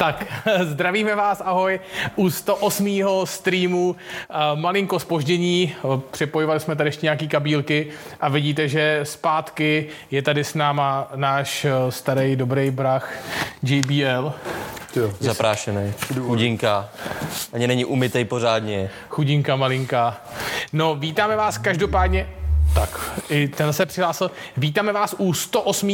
Tak, zdravíme vás, ahoj, u 108. streamu, eh, malinko spoždění, připojovali jsme tady ještě nějaký kabílky a vidíte, že zpátky je tady s náma náš eh, starý dobrý brach JBL. Zaprášený, chudinka, ani není umytej pořádně. Chudinka malinka. No, vítáme vás každopádně tak, i ten se přihlásil. Vítáme vás u 108.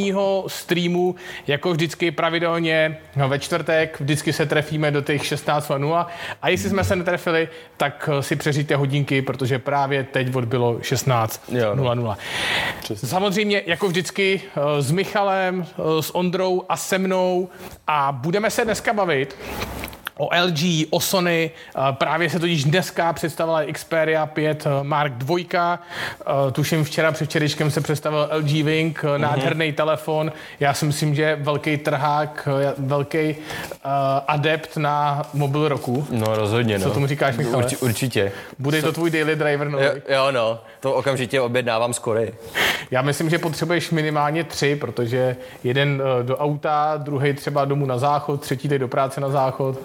streamu, jako vždycky pravidelně no, ve čtvrtek, vždycky se trefíme do těch 16.00 a jestli jsme se netrefili, tak si přeříte hodinky, protože právě teď odbylo 16.00. No. Samozřejmě, jako vždycky, eh, s Michalem, eh, s Ondrou a se mnou a budeme se dneska bavit o LG, o Sony. Právě se totiž dneska představila Xperia 5 eh, Mark II. Eh, tuším včera před včerejškem se představil LG Wing, mm-hmm. nádherný telefon. Já si myslím, že velký trhák, velký adept na mobil roku. No rozhodně, Co no. tomu říkáš, Michale? Urči, určitě. Bude to tvůj daily driver nový? Jo, jo, no. To okamžitě objednávám skory. Já myslím, že potřebuješ minimálně tři, protože jeden do auta, druhý třeba domů na záchod, třetí jde do práce na záchod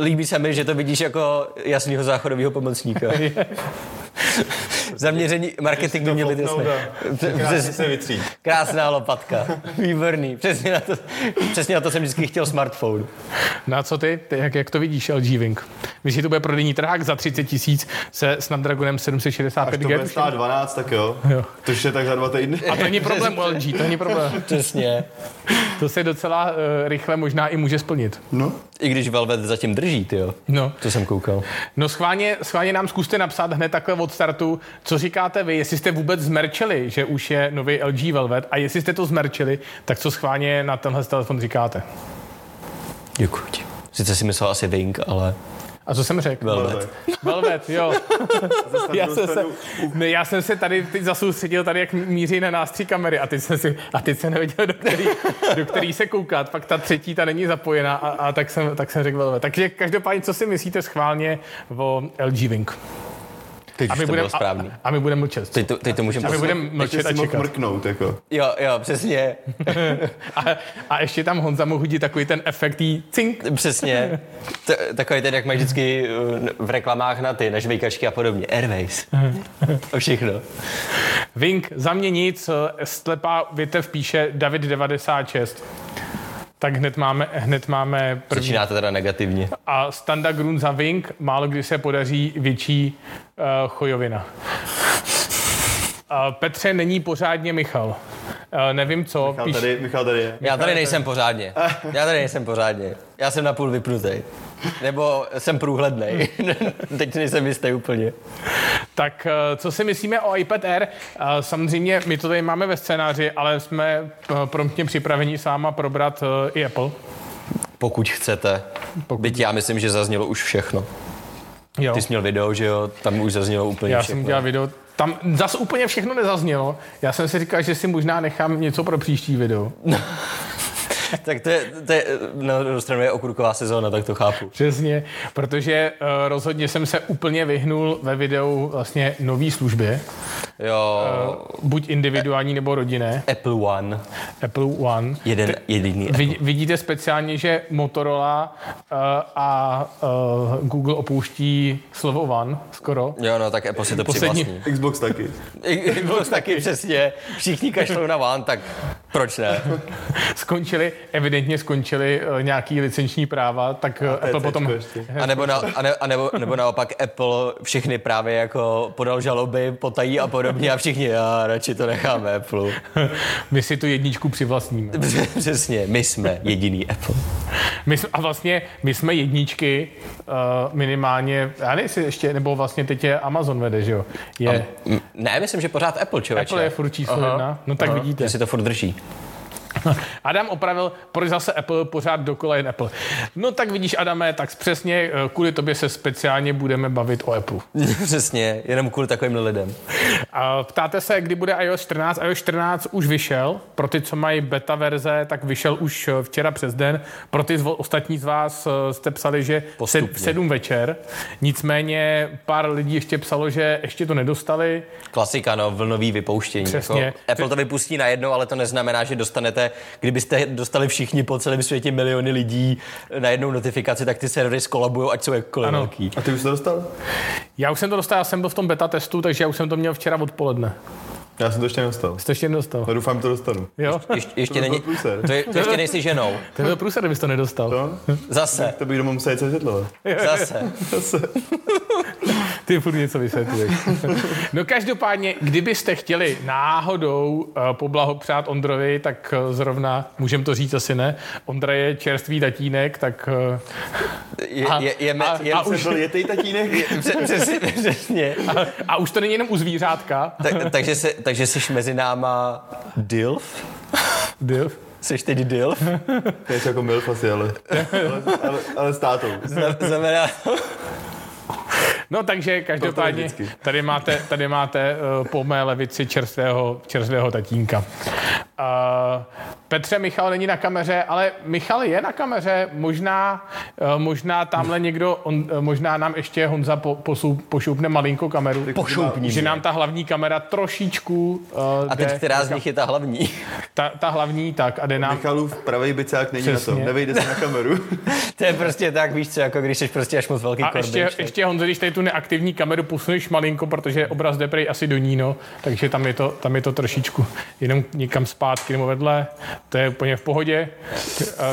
líbí se mi, že to vidíš jako jasného záchodového pomocníka. Zaměření marketing by měli jasné. se vytřít. Krásná lopatka. Výborný. Přesně na, to, přesně na to jsem vždycky chtěl smartphone. Na co ty? ty jak, jak to vidíš, LG Wing? Myslíš, že to bude prodejní trhák za 30 tisíc se Snapdragonem 765 Až to bude stát 12, tak jo. jo. To je tak za dva týdny. A to není problém u LG, to není problém. Přesně. To se docela uh, rychle možná i může splnit. No. I když Velvet zatím drží, ty jo. No. To jsem koukal. No schválně, schválně nám zkuste napsat hned takhle od startu, co říkáte vy, jestli jste vůbec zmerčili, že už je nový LG Velvet a jestli jste to zmerčili, tak co schválně na tenhle telefon říkáte? Děkuji ti. Sice si myslel asi Wing, ale... A co jsem řekl? Velvet. Velvet, jo. já, jsem se, ne, já jsem se tady teď zasoustředil tady, jak míří na nás tři kamery a teď jsem, si, a teď jsem nevěděl, do který, do který se koukat. Pak ta třetí, ta není zapojená a, a tak, jsem, tak jsem řekl Velvet. Takže každopádně, co si myslíte schválně o LG Wing? Teď a my budeme správný. A, a my budeme mlčet. Teď to, teď to můžeme A my budeme mlčet a čekat. mrknout, jako. Jo, jo, přesně. a, a, ještě tam Honza mu hodí takový ten efekt cink. Přesně. T- takový ten, jak mají vždycky uh, v reklamách na ty, na žvejkačky a podobně. Airways. o všechno. Vink, za mě nic. Slepá větev píše David 96 tak hned máme, hned máme první. Začínáte teda negativně. A Standa Grun za Vink, málo kdy se podaří větší uh, chojovina. Uh, Petře, není pořádně Michal. Uh, nevím co. Michal píš... tady, Michal tady je. Já tady nejsem pořádně. Já tady nejsem pořádně. Já jsem napůl vypnutý. Nebo jsem průhledný. Teď nejsem jistý úplně. Tak eh, co si myslíme o iPad Air? Eh, samozřejmě my to tady máme ve scénáři, ale jsme eh, promptně připraveni s váma probrat i Apple. Pokud chcete. Pokud... Byť já myslím, že zaznělo už všechno. Jo. Ty jsi měl video, že jo? Tam už zaznělo úplně já všechno. Já jsem dělal video, tam zase úplně všechno nezaznělo. Já jsem si říkal, že si možná nechám něco pro příští video. tak to je, to je na druhou stranu je okurková sezóna, tak to chápu. Přesně, protože uh, rozhodně jsem se úplně vyhnul ve videu vlastně nový službě. Jo. Uh, buď individuální nebo rodinné. Apple One. Apple One. Jeden, jediný Apple. Vidíte speciálně, že Motorola uh, a uh, Google opouští slovo One skoro. Jo, no tak Apple si to Poslední... přivlastní. Xbox taky. Xbox taky, přesně. Všichni kašlou na One, tak proč ne? Skončili evidentně skončily uh, nějaký licenční práva, tak uh, Apple potom... A nebo, na, a, ne, a nebo, nebo naopak Apple všechny právě jako podal žaloby, potají a podobně a všichni, já radši to necháme Apple. my si tu jedničku přivlastníme. Přesně, my jsme jediný Apple. My jsme, a vlastně my jsme jedničky uh, minimálně, já nevím, ještě, nebo vlastně teď je Amazon vede, že jo? Je... A, ne, myslím, že pořád Apple, člověče. Apple je furt číslo jedna, no tak Aha. vidíte. Že si to furt drží. Adam opravil, proč zase Apple pořád dokola jen Apple. No tak vidíš, Adame, tak přesně eh, kvůli tobě se speciálně budeme bavit o Apple. přesně, jenom kvůli takovým lidem. A ptáte se, kdy bude iOS 14. iOS 14 už vyšel. Pro ty, co mají beta verze, tak vyšel už eh, včera přes den. Pro ty ostatní z vás eh, jste psali, že v 7 večer. Nicméně pár lidí ještě psalo, že ještě to nedostali. Klasika, no, vlnový vypouštění. Přesně. Jako Apple to vypustí najednou, ale to neznamená, že dostanete kdybyste dostali všichni po celém světě miliony lidí na jednou notifikaci, tak ty servery skolabují, ať jsou jakkoliv Ano. velký. A ty už jsi to dostal? Já už jsem to dostal, já jsem byl v tom beta testu, takže já už jsem to měl včera odpoledne. Já jsem to ještě nedostal. Jsi to ještě nedostal. No doufám, že to dostanu. Jo? Ještě, ještě To není, průser. to, je, to ještě nejsi ženou. To byl průser, kdybys to nedostal. No, Zase, to bych doma musel něco vysvětlovat. zase. Zase. Ty furt něco vysvětluješ. no každopádně, kdybyste chtěli náhodou uh, poblahopřát Ondrovi, tak uh, zrovna, můžem to říct asi ne, Ondra je čerstvý tatínek, tak... Uh, Je, A- je, je, a- je, a je, už- Byl jetej tatínek? přesně, přesně. a, a už to není jenom u zvířátka. Tak, takže, se, takže jsi mezi náma DILF? Div. Jsi teď DILF? To je jako milf asi, ale, ale, ale, ale s tátou. Zna- Znamená, No takže každopádně tady máte, tady máte uh, po mé levici čerstvého, čerstvého tatínka. Uh, Petře, Michal není na kameře, ale Michal je na kameře. Možná, uh, možná tamhle někdo, on, uh, možná nám ještě Honza po, posou, pošoupne malinko kameru. Pošoupni Že mě. nám ta hlavní kamera trošičku uh, a teď která z nich je ta hlavní? ta, ta hlavní tak a jde nám... Michalův pravý bicák není Přesně. na tom, nevejde se na kameru. To je prostě tak, víš co, jako když jsi prostě až moc velký A korbič. ještě, tak- ještě Honzo, když tady tu neaktivní kameru posuneš malinko, protože obraz jde prej asi do ní, no, takže tam je, to, tam je to trošičku jenom někam zpátky nebo vedle, to je úplně v pohodě.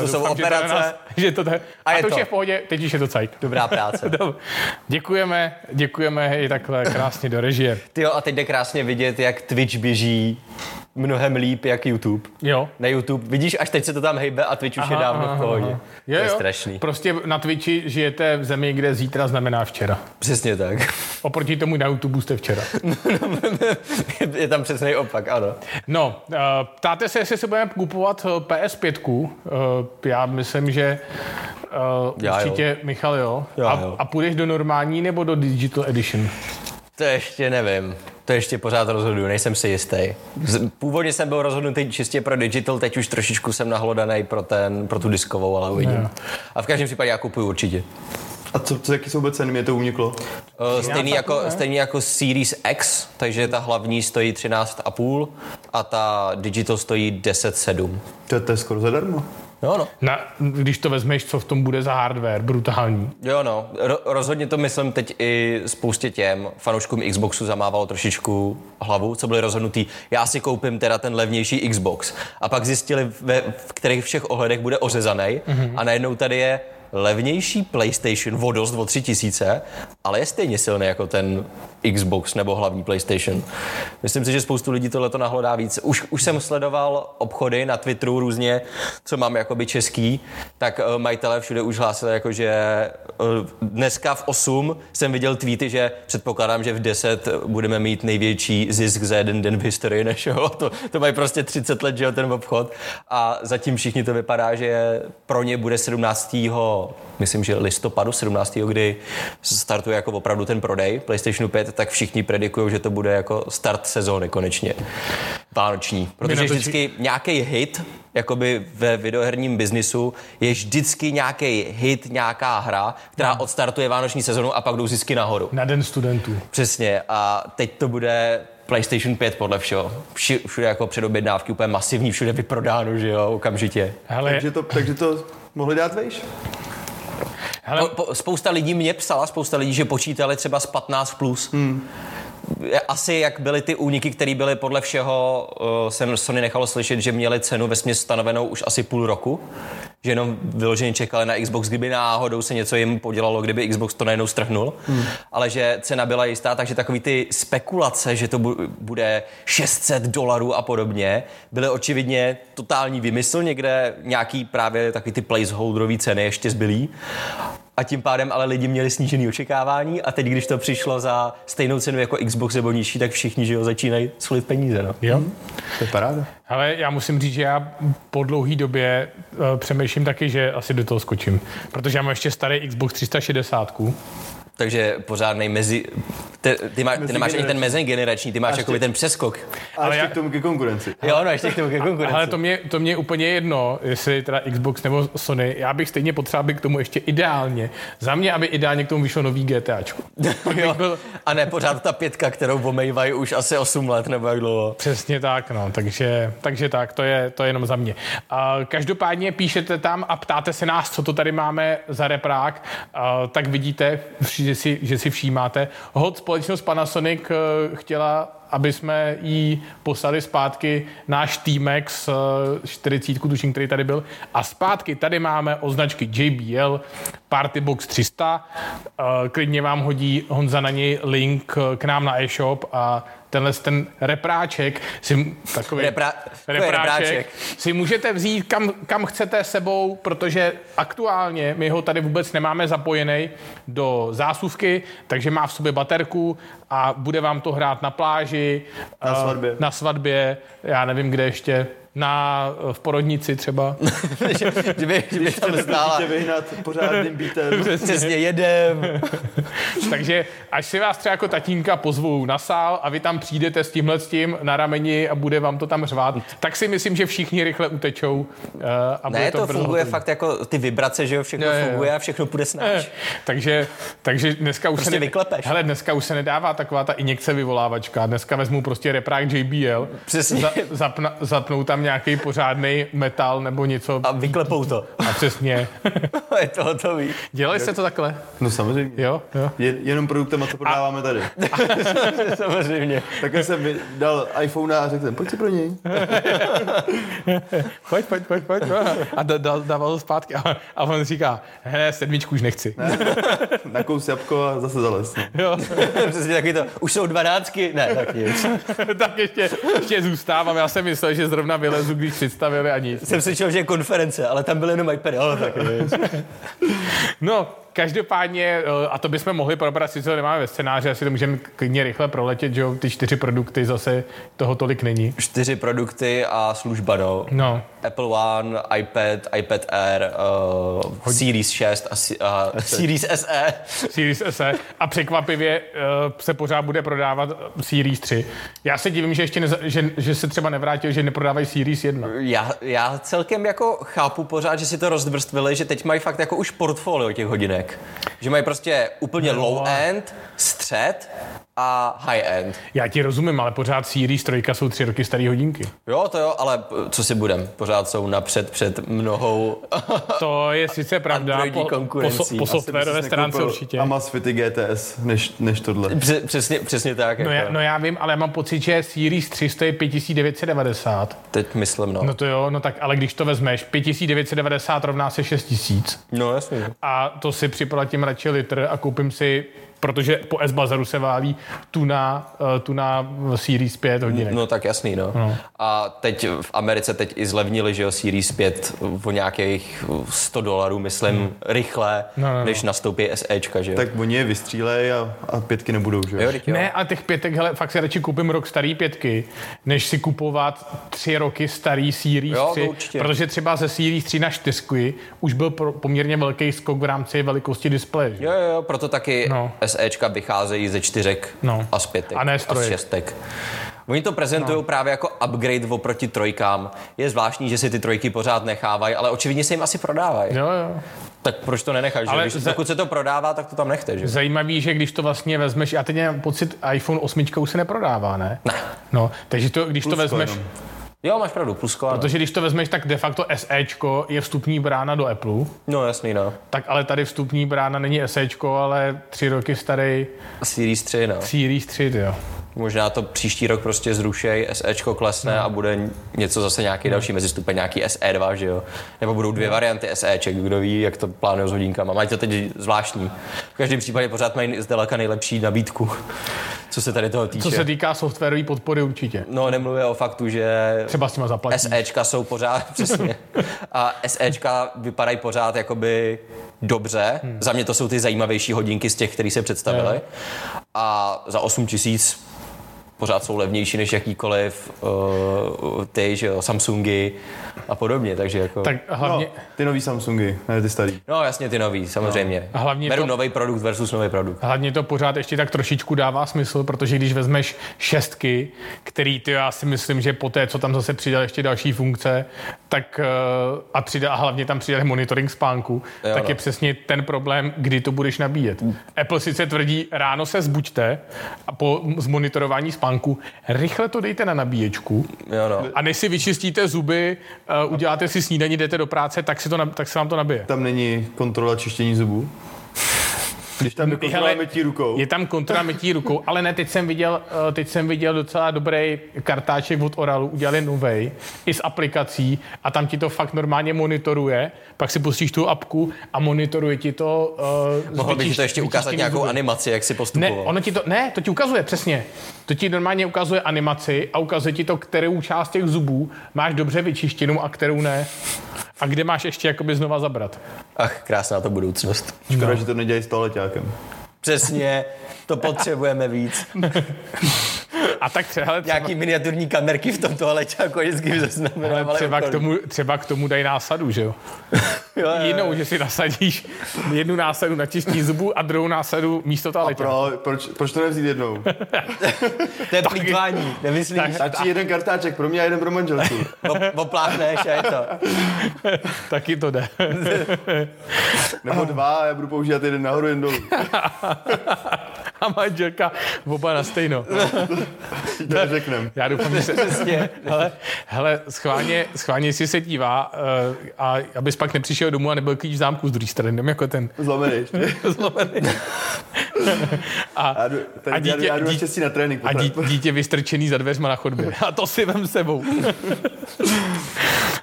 To jsou Že operace. to, nás, že to, a, A je to už to. je v pohodě, teď už je to cajk. Dobrá práce. Děkujeme, děkujeme i takhle krásně do režie. Ty jo, a teď jde krásně vidět, jak Twitch běží mnohem líp jak YouTube. Jo. Na YouTube, vidíš, až teď se to tam hejbe a Twitch už je dávno v pohodě. Jo, to je jo. strašný. Prostě na Twitchi žijete v zemi, kde zítra znamená včera. Přesně tak. Oproti tomu na YouTube jste včera. je tam přesný opak, ano. No, uh, ptáte se, jestli se budeme kupovat eh, PS5. Uh, já myslím, že Já určitě Michal jo. Já a, jo. a půjdeš do normální nebo do Digital Edition? To ještě nevím. To ještě pořád rozhoduju, nejsem si jistý. Z- Původně jsem byl rozhodnutý čistě pro digital, teď už trošičku jsem nahlodaný pro, ten, pro tu diskovou, ale uvidím. Jo. A v každém případě já kupuju určitě. A co, co jaký jsou vůbec ceny, mě to uniklo? Uh, stejný, jako, stejný jako Series X, takže ta hlavní stojí 13,5 a ta digital stojí 10,7. To, je- to je skoro zadarmo. Jo no. Na, když to vezmeš, co v tom bude za hardware, brutální. Jo no, Ro- rozhodně to myslím teď i spoustě těm fanouškům Xboxu zamávalo trošičku hlavu, co byli rozhodnutý. Já si koupím teda ten levnější Xbox. A pak zjistili, ve, v kterých všech ohledech bude ořezaný mm-hmm. a najednou tady je levnější PlayStation o dost o 3000, ale je stejně silný jako ten Xbox nebo hlavní PlayStation. Myslím si, že spoustu lidí tohle to nahlodá víc. Už, už jsem sledoval obchody na Twitteru různě, co mám jakoby český, tak uh, majitelé všude už hlásili, jako, že uh, dneska v 8 jsem viděl tweety, že předpokládám, že v 10 budeme mít největší zisk za jeden den v historii našeho. To, to mají prostě 30 let, že jo, ten obchod. A zatím všichni to vypadá, že pro ně bude 17. myslím, že listopadu 17. kdy startuje jako opravdu ten prodej PlayStationu 5, tak všichni predikují, že to bude jako start sezóny konečně. Vánoční. Protože natočí- vždycky nějaký hit, jakoby ve videoherním biznisu, je vždycky nějaký hit, nějaká hra, která odstartuje vánoční sezonu a pak jdou zisky nahoru. Na den studentů. Přesně. A teď to bude PlayStation 5 podle všeho. Vši, všude jako předobědnávky, úplně masivní, všude vyprodáno, že jo, okamžitě. Hele, Takže to, takže to mohli dát vejš? Hele, Po, po, spousta lidí mě psala, spousta lidí, že počítali třeba z 15+. Plus. Hmm. Asi jak byly ty úniky, které byly podle všeho, uh, jsem Sony nechalo slyšet, že měli cenu ve stanovenou už asi půl roku. Že jenom vyloženě čekali na Xbox, kdyby náhodou se něco jim podělalo, kdyby Xbox to najednou strhnul. Hmm. Ale že cena byla jistá, takže takový ty spekulace, že to bu- bude 600 dolarů a podobně, byly očividně totální vymysl někde, nějaký právě takový ty placeholderový ceny ještě zbylý. A tím pádem ale lidi měli snížené očekávání a teď, když to přišlo za stejnou cenu jako Xbox nebo nižší, tak všichni, že jo, začínají sulit peníze, no. jo. To je paráda. Ale já musím říct, že já po dlouhé době uh, přemýšlím taky, že asi do toho skočím. Protože já mám ještě starý Xbox 360. Takže pořádnej mezi, Ty, ty, má, ty nemáš ani ten mezigenerační, ty máš jakoby ten přeskok. A Ale ještě já- k tomu ke konkurenci. Jo, no ještě k tomu ke konkurenci. Ale to mě, to mě je úplně jedno, jestli teda Xbox nebo Sony. Já bych stejně potřeboval, aby k tomu ještě ideálně. Za mě, aby ideálně k tomu vyšlo nový GTAčko. jo. byl- A ne pořád ta pětka, kterou omejvají už asi 8 let nebo jak dlouho. Přesně tak, no, takže, takže tak, to je, to je jenom za mě. A každopádně píšete tam a ptáte se nás, co to tady máme za reprák, a tak vidíte, že si, že si všímáte. Hod společnost Panasonic eh, chtěla aby jsme jí poslali zpátky náš T-Max eh, 40, tuším, který tady byl. A zpátky tady máme označky JBL, Partybox 300. Eh, Klidně vám hodí Honza na něj link eh, k nám na e-shop a tenhle ten repráček si takový Repra- takový repráček. si můžete vzít kam, kam chcete sebou, protože aktuálně my ho tady vůbec nemáme zapojený do zásuvky, takže má v sobě baterku a bude vám to hrát na pláži, Na eh, svatbě. na svatbě, já nevím kde ještě, na, v porodnici třeba. že, že by, že by tam stála. Tě vyhnat pořádným beatem. Přesně jedem. Takže až si vás třeba jako tatínka pozvou na sál a vy tam přijdete s tímhle s tím na rameni a bude vám to tam řvát, tak si myslím, že všichni rychle utečou uh, a bude Ne, to, to funguje hotový. fakt jako ty vibrace, že jo, všechno jo. funguje a všechno půjde. Eh, takže, takže dneska už Prostě se ne, vyklepeš. Hele, dneska už se nedává taková ta injekce vyvolávačka. Dneska vezmu prostě reprák JBL, Přesně. za, zapna, zapnou tam nějaký pořádný metal nebo něco A vyklepou to. a přesně. je to hotový. Dělali jste to takhle? No samozřejmě. Jo, jo. Je, jenom produktama, co prodáváme tady. Samozřejmě. Takhle jsem mi dal iPhone a řekl jsem, pojď si pro něj. Pojď, pojď, pojď, pojď. A da, da, dával to zpátky. A, a on říká, hele, sedmičku už nechci. Nakous jabko a zase zales. No. Jo. Přesně taky to. Už jsou dvanáctky? Ne, tak nic. tak ještě, ještě zůstávám. Já jsem myslel, že zrovna vylezu, když představili a nic. Jsem slyšel, že je konference, ale tam byl jenom iPad. Ale tak. No, každopádně, eh, a to bychom mohli probrat, sice to nemáme ve scénáři, asi to můžeme klidně rychle proletět, že jo, ty čtyři produkty zase toho tolik není. Čtyři produkty a služba, no. No, Apple One, iPad, iPad Air, uh, Series 6 a, si- a Series. SE. Series SE a překvapivě uh, se pořád bude prodávat Series 3. Já se divím, že ještě neza, že, že se třeba nevrátil, že neprodávají Series 1. Já, já celkem jako chápu pořád, že si to rozvrstvili, že teď mají fakt jako už portfolio těch hodinek. Že mají prostě úplně No. low end, střed a high end. Já ti rozumím, ale pořád Series 3 jsou tři roky staré hodinky. Jo, to jo, ale co si budem, pořád jsou napřed před mnohou. To je sice pravda, po, po, konkurencí. so- po Asi softwarové stránce určitě. Amazfity GTS než, než tohle. Pře- přesně, přesně tak. No jako. já, no já vím, ale já mám pocit, že Series 3 stojí 5990. Teď myslím, no. No to jo, no tak ale když to vezmeš, 5990 rovná se 6000. No jasně. A to si připlatím radši litr a koupím si, protože po S-Bazaru se válí tuna, eh, tuna Series 5 hodinek. No tak jasný, no. no. A teď v Americe teď i zlevnili, že jo, Series 5 o nějakých 100 dolarů, myslím, Hmm. rychle, No, no, no. než nastoupí SEčka, že jo. Tak oni je vystřílej a, a pětky nebudou, že jo? jo. Ne, a těch pětek, hele, fakt si radši koupím rok starý pětky, než si kupovat tři roky starý Series Jo, to 3, určitě. protože třeba ze Series 3 na 4 už byl pro, poměrně velký skok v rámci velikosti displeje. Jo, jo, jo, proto taky No. SEčka vycházejí ze čtyřek No. a z pětek. A ne z a z trojek. šestek. Oni to prezentují no. právě jako upgrade oproti trojkám. Je zvláštní, že si ty trojky pořád nechávají, ale očividně se jim asi prodávají. Jo, jo. Tak proč to nenechat? Že? Ale Když, za- Dokud se to prodává, tak to tam nechte. Že? Zajímavý, že když to vlastně vezmeš, já teď mám pocit, iPhone 8 už se neprodává, ne? Ne. No, takže to, když to Plusko vezmeš, jenom. Jo, máš pravdu, plusko. ano. protože když to vezmeš, tak de facto SEčko je vstupní brána do Apple, No jasný, no. tak ale tady vstupní brána není SEčko, ale tři roky starý Series 3, no. Series 3, jo. Možná to příští rok prostě zrušej, SEčko klesne No. a bude něco zase nějaký další mezistupeň, nějaký SE2, že jo? Nebo budou dvě varianty SEček, kdo ví, jak to plánují s hodinkama. Mají to teď zvláštní. V každém případě pořád mají zdaleka nejlepší nabídku, co se tady toho týče. Co se týká softwarové podpory určitě. No, nemluvě o faktu, že Třeba s. SEčka jsou pořád, přesně. A SEčka vypadají pořád jakoby dobře. Hmm. Za mě to jsou ty zajímavější hodinky z těch, které se představily. A za 8 tisíc pořád jsou levnější než jakýkoliv uh, ty, že jo, Samsungy a podobně, takže jako... Tak hlavně, No, ty nový Samsungy, ne ty starý. No jasně ty nový, samozřejmě. A hlavně Beru to- nový produkt versus nový produkt. Hlavně to pořád ještě tak trošičku dává smysl, protože když vezmeš šestky, který ty já si myslím, že po té, co tam zase přidal ještě další funkce, tak eh, a, přidal, a hlavně tam přidali monitoring spánku, Jo, tak no. je přesně ten problém, kdy to budeš nabíjet. Apple sice tvrdí, ráno se zbuďte a po zmonitorování spánku rychle to dejte na nabíječku Jo, no. a než si vyčistíte zuby, uh, uděláte si snídaní, jdete do práce, tak, si to, tak se vám to nabije. Tam není kontrola čištění zubů. Když tam jde kontrola mytí rukou. Je tam kontrola mytí rukou, ale ne, teď jsem viděl, eh, teď jsem viděl docela dobrý kartáček od Oralu, udělali novej, i s aplikací a tam ti to fakt normálně monitoruje, pak si pustíš tu apku a monitoruje ti to. Uh, Mohl bych ti to ještě ukázat nějakou animaci, jak si Ne, postupoval. ono ti to, ne, to ti ukazuje, přesně. To ti normálně ukazuje animaci a ukazuje ti to, kterou část těch zubů máš dobře vyčištěnou a kterou ne. A kde máš ještě jakoby znova zabrat. Ach, krásná to budoucnost. Škoda, že to nedělají s toaleťákem. Přesně, to potřebujeme víc. A tak třeba, třeba, Nějaký miniaturní kamerky v tom toaletě, jako vždycky zaznamenávali. třeba, k tomu, třeba k tomu dají násadu, že jo? Jo, jo, jo. Jinou, že si nasadíš jednu násadu na čistí zubu a druhou násadu místo toho Pro, proč, proč to nevzít jednou? To je plýtvání, nemyslíš? Stačí jeden kartáček pro mě a jeden pro manželku. Op- Opláchneš a je to. Taky to jde. Nebo dva a já budu používat jeden nahoru, jeden dolů. A manželka oba na stejno. Si to neřeknem. Já doufám, že se... Přesně. Hele, hele schválně, schválně, jestli se dívá uh, a abys pak nepřišel domů a nebyl klíč v zámku z druhé strany, nem jako ten Zlomený ještě. zlomený. A, Já a tady, dítě, já jdu dítě, naštěstí na trénink. a dítě, dítě vystrčený za dveřma na chodbě. A to si vem sebou.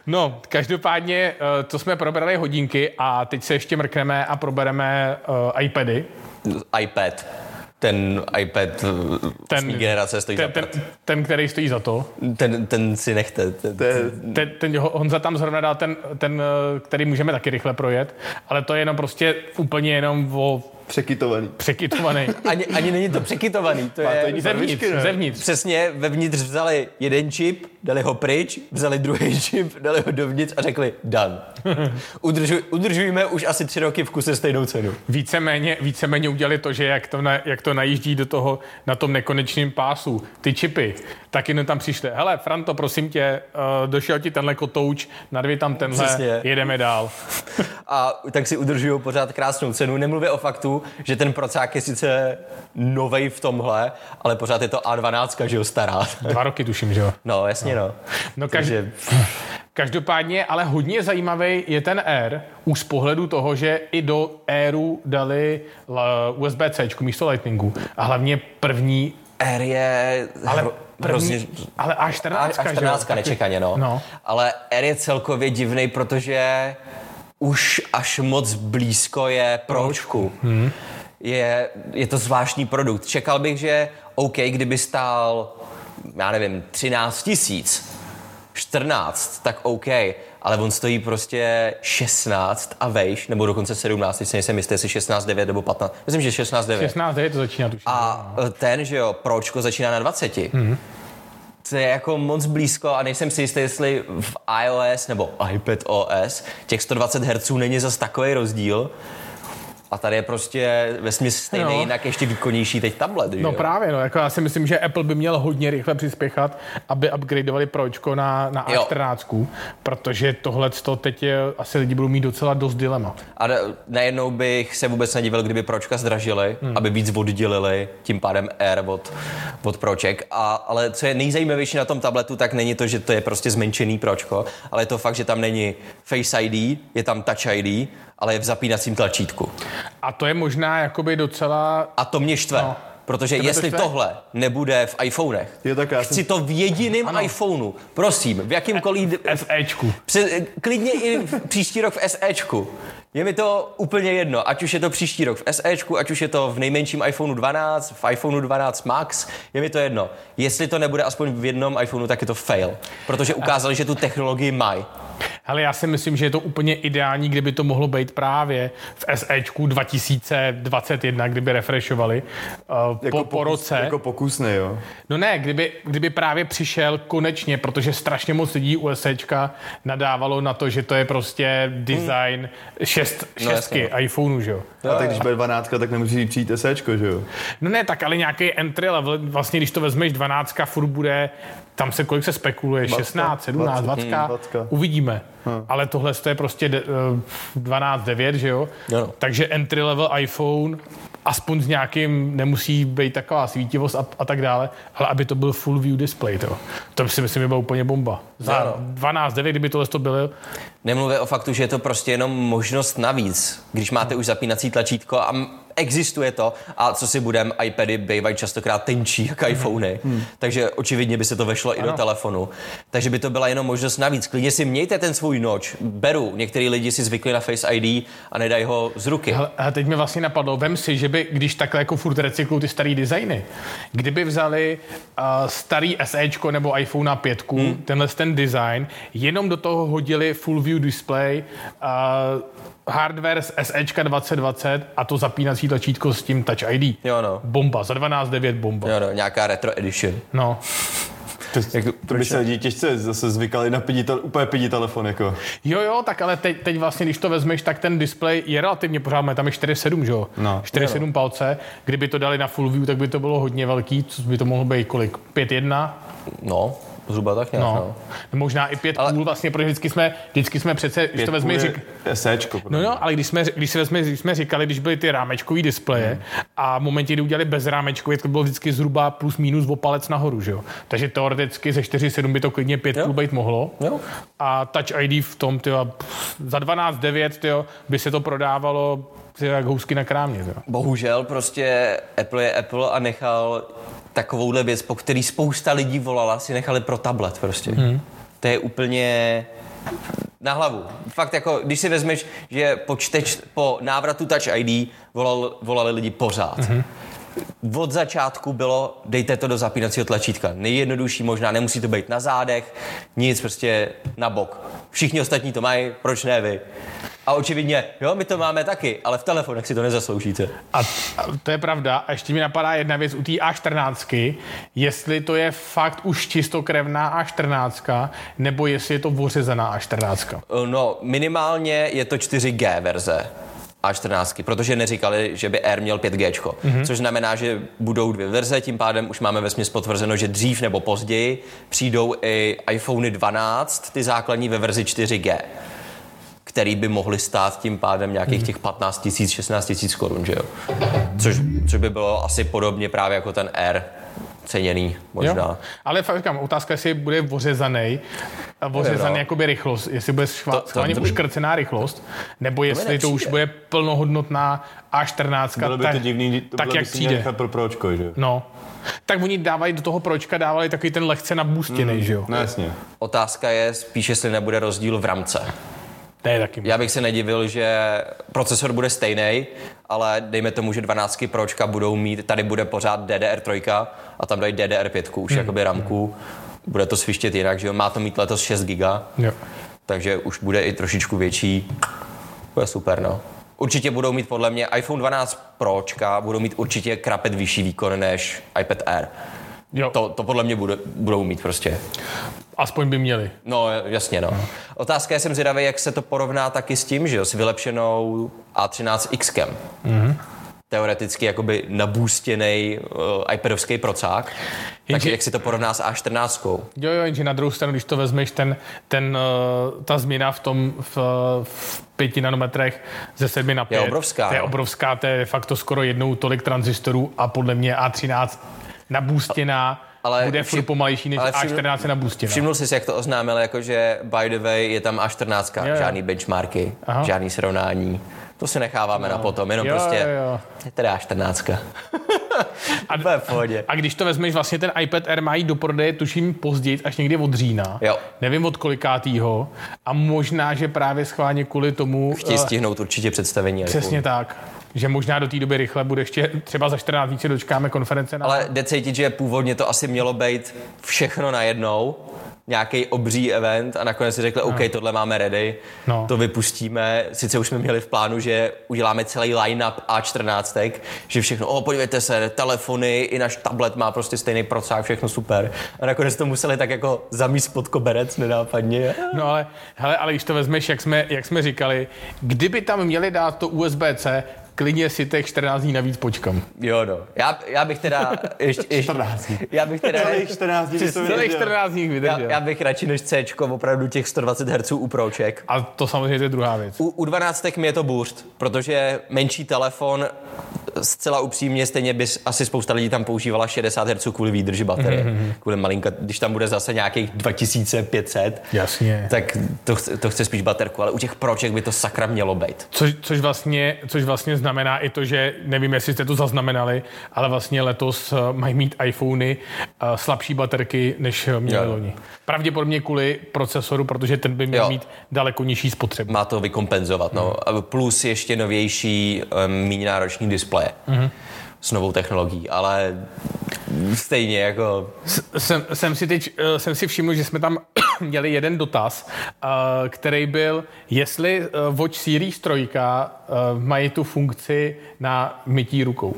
No, každopádně, eh, to jsme probrali hodinky a teď se ještě mrkneme a probereme uh, iPady. iPad. Ten iPad ten, Ten- generace stojí Ten, za ten, prd. ten, který stojí za to. ten, ten si nechte. Ten, je, Ten, ten Honza tam zrovna dal ten, ten, eh, který můžeme taky rychle projet, ale to je jenom prostě úplně jenom o překytovaný. překytovaný. ani, ani není to překytovaný. To Má to je, jiný Zevnitř, barvičky, ne? zevnitř. Přesně, vevnitř vzali jeden čip, dali ho pryč, vzali druhý čip, dali ho dovnitř a řekli done. Udržuj, udržujeme už asi tři roky v kuse stejnou cenu. Víceméně, víceméně udělali to, že jak to, na, jak to najíždí do toho na tom nekonečném pásu, ty čipy, tak jenom tam přišli. Hele, Franto, prosím tě, uh, došel ti tenhle kotouč, narvi tam tenhle, Přesně. jedeme dál. A tak si udržují pořád krásnou cenu. Nemluvě o faktu, že ten procák je sice novej v tomhle, ale pořád je to A12, že jo, stará. Dva roky tuším, že jo. No, jasně no. No, každý, Takže Každopádně, ale hodně zajímavý je ten Air, už z pohledu toho, že i do Airu dali la- USB-C místo Lightningu. A hlavně první, R je ale první, ale A14, A, a že jo? 14 Taky- nečekaně, no. No. Ale R je celkově divný, protože už až moc blízko je pročku. Hmm. Je, je to zvláštní produkt. Čekal bych, že OK, kdyby stál, já nevím, 13 tisíc, 14, tak OK, ale on stojí prostě 16 a vejš, nebo dokonce 17, teď si nejsem jistý, jestli 16, 9 nebo 15. Myslím, že 16, 9. 16 je to začíná tuším. A ten, že jo, pročko začíná na 20. Mm-hmm. To je jako moc blízko a nejsem si jistý, jestli v iOS nebo iPad OS těch 120 Hz není zas takový rozdíl. A tady je prostě ve stejný, No. jinak ještě výkonnější teď tablet, že No právě, no, jako já si myslím, že Apple by měl hodně rychle přispěchat, aby upgradeovali Pročko na, na Jo. A14, protože tohle teď je, asi lidi budou mít docela dost dilema. A najednou bych se vůbec nedivil, kdyby pročka zdražili, hmm. aby víc oddělili tím pádem Air od, od proček. A, ale co je nejzajímavější na tom tabletu, tak není to, že to je prostě zmenšený pročko, ale je to fakt, že tam není Face ID, je tam Touch ID, ale je v zapínacím tlačítku. A to je možná jakoby docela... A to mě štve. No. Protože Tebe to jestli štve? tohle nebude v iPhonech, Jo, tak já chci jsem- to v jediném iPhoneu, prosím, v jakýmkoliv... FEčku. Pře- klidně i v příští rok v SEčku. Je mi to úplně jedno, ať už je to příští rok v SEčku, ať už je to v nejmenším iPhoneu 12, v iPhoneu 12 Max, je mi to jedno. Jestli to nebude aspoň v jednom iPhoneu, tak je to fail, protože ukázali, že tu technologii mají. Ale já si myslím, že je to úplně ideální, kdyby to mohlo být právě v SEčku 2021, kdyby refreshovali uh, Jako po, po pokus- roce. Jako pokusný, jo. No ne, kdyby, kdyby právě přišel konečně, protože strašně moc lidí u SEčka nadávalo na to, že to je prostě design šest, No, šestky jasně, iPhoneu, že jo. A tak když bude 12, tak nemusí přijít SEčko, že jo? No ne, tak ale nějaký entry level, vlastně když to vezmeš 12, furt bude, tam se kolik se spekuluje, 16, 17, 20, Hmm, 20. uvidíme. Ale tohle to je prostě de, eh, 12, 9, že jo? Jo, no. Takže entry level iPhone, aspoň s nějakým, nemusí být taková svítivost a, a tak dále, ale aby to byl full view display, to, to si myslím, že byla úplně bomba. Za no. 12, 9, kdyby tohle to bylo, Nemluvě o faktu, že je to prostě jenom možnost navíc, když máte už zapínací tlačítko a existuje to a co si budem, iPady bývají častokrát tenčí jak iPhony, takže očividně by se to vešlo i do telefonu. Takže by to byla jenom možnost navíc. Klidně si mějte ten svůj noč, beru. Některý lidi si zvykli na Face ID a nedají ho z ruky. Hele, a teď mi vlastně napadlo, vem si, že by, když takhle jako furt recyklují ty starý designy, kdyby vzali uh, starý SEčko nebo iPhone 5, hmm. tenhle ten design, jenom do toho hodili full view display, uh, hardware z SEčka 2020 a to zapínací tlačítko s tím Touch ID. Jo, no. Bomba, za 12.9 bomba. Jo, no, nějaká retro edition. No. To, to by se lidi těžce zase zvykali na pidi, úplně pidi telefon, jako. Jo, jo, tak ale teď, teď vlastně, když to vezmeš, tak ten display je relativně pořád, tam je 4,7, že jo? No. 4,7 palce. Kdyby to dali na full view, tak by to bylo hodně velký, co by to mohlo být kolik? 5,1? No, zhruba tak nějak, No. no. Možná i 5,5 Ale- ale... vlastně, protože vždycky jsme, vždycky jsme přece, když to vezme, řík... SEčko. No, no, ale když jsme, když si vezme, když jsme říkali, když byly ty rámečkový displeje hmm. a v momentě, kdy udělali bez rámečkový, tak to bylo vždycky zhruba plus minus o palec nahoru, že jo? Takže teoreticky ze 4,7 by to klidně 5 Jo. být mohlo. Jo. A Touch ID v tom, tyjo, za 12,9 tyjo, by se to prodávalo jak housky na krámě. Tyjo. Bohužel prostě Apple je Apple a nechal takovouhle věc, po který spousta lidí volala, si nechali pro tablet prostě. Hmm. To je úplně na hlavu. Fakt jako, když si vezmeš, že po, čteč, po návratu Touch ID volal, volali lidi pořád. Hmm. Od začátku bylo, dejte to do zapínacího tlačítka. Nejjednodušší možná, nemusí to být na zádech, nic, prostě na bok. Všichni ostatní to mají, proč ne vy? A očividně, jo, my to máme taky, ale v telefonech si to nezasloužíte. A, to je pravda. A ještě mi napadá jedna věc u té A14, jestli to je fakt už čistokrevná A14, nebo jestli je to ořezaná A14. No, minimálně je to 4G verze A14, protože neříkali, že by Air měl 5G, mm-hmm. což znamená, že budou dvě verze, tím pádem už máme ve potvrzeno, že dřív nebo později přijdou i iPhony 12, ty základní ve verzi 4G který by mohly stát tím pádem nějakých těch 15 tisíc, 16 tisíc korun, že jo? Což, což by bylo asi podobně právě jako ten Air ceněný možná. Jo? Ale fakt říkám, otázka, jestli bude ořezaný, ořezaný no. jakoby rychlost, jestli bude schvá- To- to- schválně to by- uškrcená rychlost, nebo jestli to už nepřijde. bude plnohodnotná A14, Bylo by tak, to divný, to tak jak by přijde. pro pročko, že jo? No. Tak oni dávají do toho pročka, dávali takový ten lehce nabůstěný, mm. že jo? No jasně. Otázka je spíš, jestli nebude rozdíl v rámce. Je taky. Já bych se nedivil, že procesor bude stejný, ale dejme tomu, že 12 Pročka budou mít, tady bude pořád DDR3 a tam dají DDR5, už Hmm. jakoby ramku. Bude to svištět jinak, že jo? Má to mít letos 6 GB, Jo. takže už bude i trošičku větší. To je super, no. Určitě budou mít podle mě iPhone 12 Pročka, budou mít určitě krapet vyšší výkon než iPad Air. Jo. To, to podle mě bude, budou mít prostě. Aspoň by měli. No, jasně, no. Otázka je, jsem zvědavý, jak se to porovná taky s tím, že jo, s vylepšenou A13X. Mm-hmm. Teoreticky jakoby nabůstěný uh, iPadovský procák. Takže Jenže- jak si to porovná s A14? Jo, jo, jenže na druhou stranu, když to vezmeš, ten, ten, uh, ta změna v tom v, v pěti nanometrech ze 7 na 5. obrovská, To je no. obrovská, to je fakt to skoro jednou tolik tranzistorů a podle mě A13 nabůstěná Ale bude furt pomalejší než ale všim- A14 je nabůstěná. Všimnul jsi, si, jak to oznámil, jakože by the way je tam A14, Jo, jo. žádný benchmarky, Aha. žádný srovnání. To si necháváme na potom, jenom Jo, prostě jo, jo. je tady A14. A, pohodě. a když to vezmeš, vlastně ten iPad Air má jít do prodeje, tuším později, až někdy od října. Jo. Nevím od kolikátýho. A možná, že právě schválně kvůli tomu... Chtějí eh, stihnout určitě představení. Přesně iPhoneu. tak. Že možná do té doby rychle bude ještě, třeba za 14 dní se dočkáme konference na... Ale jde cítit, že původně to asi mělo být všechno najednou, nějaký obří event a nakonec si řekli, OK, tohle máme ready, No. to vypustíme. Sice už jsme měli v plánu, že uděláme celý line-up A14, že všechno, o, podívejte se, telefony, i náš tablet má prostě stejný procák, všechno super. A nakonec to museli tak jako zamíst pod koberec nenápadně. No ale, hele, ale když to vezmeš, jak jsme, jak jsme říkali, kdyby tam měli dát to USB-C, klidně si těch 14 dní navíc počkám. Jo, no. Já, já bych teda ještě, ještě 14 dní. já bych teda Celých 14 dní Celých vydržel. 14 dní já, vydržel. já bych radši než C opravdu těch 120 Hz u Proček. A to samozřejmě je druhá věc. U, u 12 mi je to boost, protože menší telefon, zcela upřímně, stejně by asi spousta lidí tam používala 60 Hz kvůli výdrži baterie. Mm-hmm. Kvůli malinka, když tam bude zase nějakých 2500, Jasně. tak to, chce- to chce spíš baterku, ale u těch proček by to sakra mělo být. Což, což, vlastně, což vlastně znamená i to, že nevím, jestli jste to zaznamenali, ale vlastně letos eh, mají mít iPhony eh, slabší baterky, než eh, měli Jo. loni. Pravděpodobně kvůli procesoru, protože ten by měl Jo. mít daleko nižší spotřebu. Má to vykompenzovat, no. A Plus ještě novější, méně náročný displeje. Mm-hmm. S novou technologií, ale stejně jako... Jsem, jsem, si teď, eh, jsem si všiml, že jsme tam měli jeden dotaz, eh, který byl, jestli eh, Watch Series 3 eh, mají tu funkci na mytí rukou.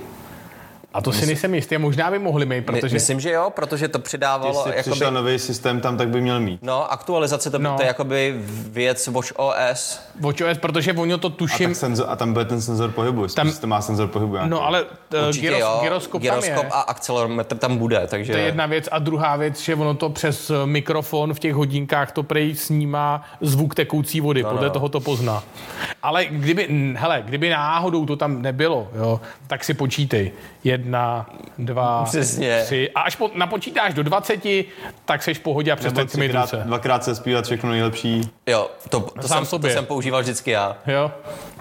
A to si nejsem jistý, možná by mohli mít, Protože... Myslím, že jo, protože to přidávalo... Jestli Jakoby, přišel nový systém tam, tak by měl mít. no, aktualizace, to, No. to je jakoby věc Watch OS. WatchOS, protože oni to A, tuším... tak senzor, a tam bude ten senzor pohybu, jestli Tam- to má senzor pohybu. nějaký. No ale uh, Určitě gyros, jo, gyroskop, gyroskop tam je. a akcelerometr tam bude, takže... To je jedna věc. A druhá věc, že ono to přes eh, mikrofon v těch hodinkách to prej snímá zvuk tekoucí vody. No, Podle no. toho to pozná. Ale kdyby, hele, kdyby náhodou to tam nebylo, jo, tak si počítej. Jedna, dva, Přesně. tři. A až po, napočítáš do 20, tak seš v pohodě a přestaň si mít dvakrát se zpívat všechno nejlepší. Jo, to, to, Sám jsem, sobě. to jsem používal vždycky já. Jo?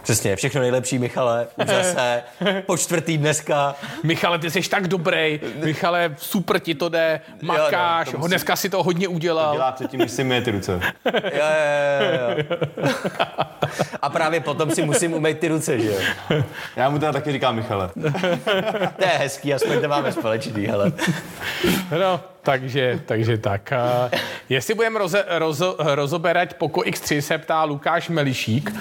Přesně, všechno nejlepší, Michale, už zase, po čtvrtý dneska. Michale, ty jsi tak dobrý. Michale, super ti to jde, makáš, to no, dneska si to hodně udělal. Dělá předtím, než si myje ty ruce. Jo, jo, jo, jo. A právě potom si musím umýt ty ruce, že jo. Já mu teda taky říkám Michale. To je hezký, aspoň to máme společný, hele. No, takže, takže tak. Jestli budeme roze, rozo, rozoberat Poco X3, se ptá Lukáš Melišík.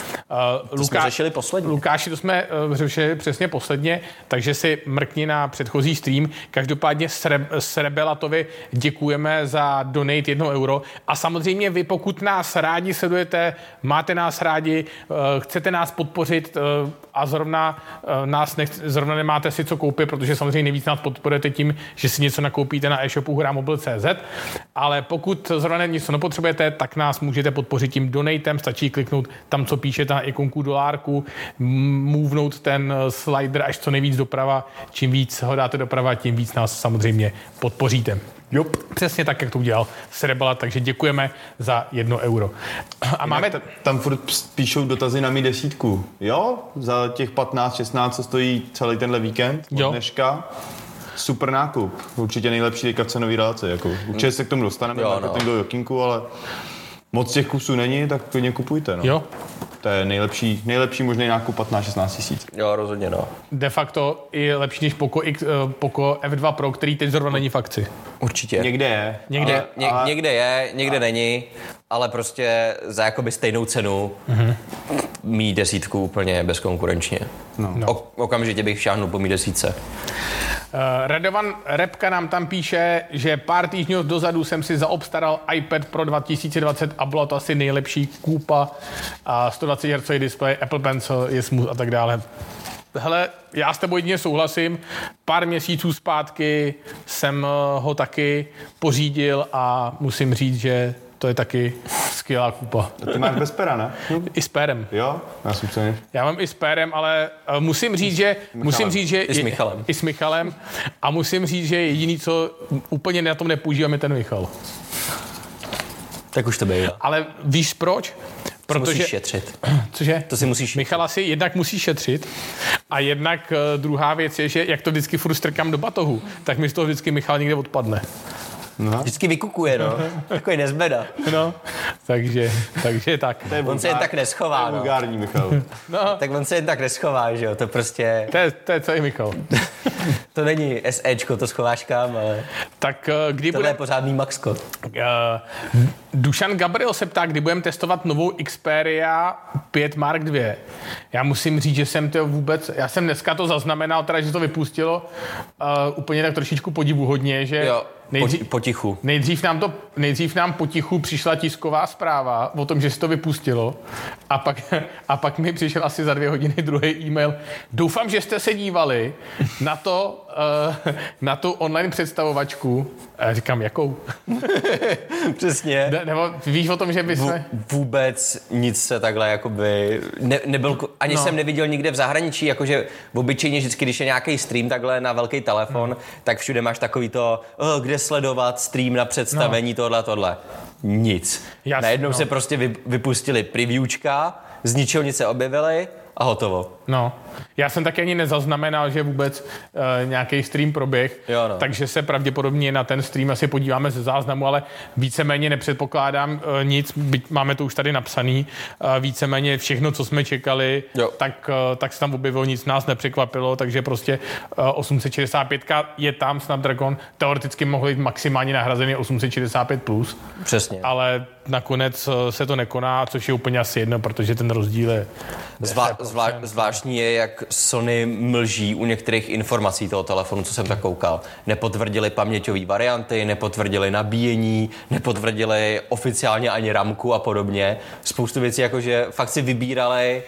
To jsme řešili posledně. Lukáši, to jsme uh, řešili přesně posledně, takže si mrkni na předchozí stream. Každopádně Sre, Srebelatovi děkujeme za donate 1 euro. A samozřejmě vy, pokud nás rádi sledujete, máte nás rádi, uh, chcete nás podpořit uh, a zrovna nás nech, zrovna nemáte si co koupit, protože samozřejmě nejvíc nás podporujete tím, že si něco nakoupíte na e-shopu hramobil.cz, ale pokud zrovna něco nepotřebujete, tak nás můžete podpořit tím donatem, stačí kliknout tam, co píšete na ikonku dolárku, m- movenout ten slider až co nejvíc doprava, čím víc ho dáte doprava, tím víc nás samozřejmě podpoříte. Jo. Přesně tak, jak to udělal Srebala, takže děkujeme za jedno euro. A máme... Máme... Tam furt píšou dotazy na mý desítku. Jo, za těch 15-16, co stojí celý tenhle víkend od Jo. dneška. Super nákup. Určitě nejlepší teďka v cenový relaci. Jako. Určitě se k tomu dostaneme, Jo, no. marketingový okýnku, ale moc těch kusů není, tak klidně kupujte. No. Jo, To je nejlepší, nejlepší možný nákup 15-16 tisíc. Jo, rozhodně, no. de facto i lepší než Poco, X, eh, Poco F2 Pro, který teď zrovna není v akci. Určitě. Někde je. Někde. Ale, Ně, ale, někde je, někde není, ale prostě za jakoby stejnou cenu Mhm. mít desítku úplně bezkonkurenčně. No. No. O, okamžitě bych šáhnul po mý desítce. Uh, Radovan Repka nám tam píše, že pár týdnů dozadu jsem si zaobstaral iPad Pro 2020 a byla to asi nejlepší kůpa. A 120 Hz display, Apple Pencil je smooth a tak dále. Hele, já s tebou jedině souhlasím. Pár měsíců zpátky jsem eh, ho taky pořídil a musím říct, že to je taky skvělá kůpa. Ty máš bez pera, ne? I s pérem. Jo, já jsem se Já mám i s Pérem, ale uh, musím říct, že musím říct, že I s Michalem. I s Michalem. A musím říct, že jediný, co úplně na tom nepoužívám, je ten Michal. Tak už to bývá. Ale víš proč? Protože... Protože, Musíš šetřit. cože? To si musíš šetřit. Michala si jednak musí šetřit A jednak eh, druhá věc je, že jak to vždycky furt strkám do batohu, tak mi z toho vždycky Michal někde odpadne. Vždycky vykukuje, no. Takový nezbeda. No, takže, takže tak. To je On se jen tak to je neschová, no. vulgární, Michal. No, Tak on se jen tak neschová, že jo. To prostě, to je, to je celý Michal. to není SEčko, to schováš kam, ale Tak eh, kdy tohle je bude... pořádný Maxko. Uh, Dušan Gabriel se ptá, kdy budeme testovat novou Xperia 5 Mark II. Já musím říct, že jsem to vůbec, já jsem dneska to zaznamenal, teda, že to vypustilo uh, úplně tak trošičku podivuhodně, že Jo, nejdřív, poti, potichu. Nejdřív nám, to, nejdřív nám potichu přišla tisková zpráva o tom, že se to vypustilo a pak, a pak mi přišel asi za dvě hodiny druhý e-mail. Doufám, že jste se dívali na to, uh, na tu online představovačku. A říkám, jakou? Přesně. Ne, nebo víš o tom, že by jsme... vůbec nic se takhle jakoby, ne, nebyl, ani No. no. jsem neviděl nikde v zahraničí, jakože obyčejně vždycky, když je nějaký stream takhle na velký telefon, Hmm. tak všude máš takový to, oh, kde sledovat stream na představení, no. tohle, tohle. Nic. Jasně, Najednou no. se prostě vy, vypustili previewčka, z ničeho nic se objevili a hotovo. No, já jsem taky ani nezaznamenal, že vůbec uh, nějaký stream proběh, Jo, no. takže se pravděpodobně na ten stream asi podíváme ze záznamu, ale víceméně nepředpokládám uh, nic, byť máme to už tady napsaný, uh, víceméně všechno, co jsme čekali, Jo. tak, uh, tak se tam objevilo, nic nás nepřekvapilo, takže prostě uh, 865 je tam Snapdragon, teoreticky mohl být maximálně nahrazený 865+, plus, Přesně. ale nakonec uh, se to nekoná, což je úplně asi jedno, protože ten rozdíl je Zvá, zvlá, zvláštní je, jak Sony mlží u některých informací toho telefonu, co jsem tak koukal. Nepotvrdili paměťové varianty, nepotvrdili nabíjení, nepotvrdili oficiálně ani ramku a podobně. Spoustu věcí, jakože fakt si vybírali,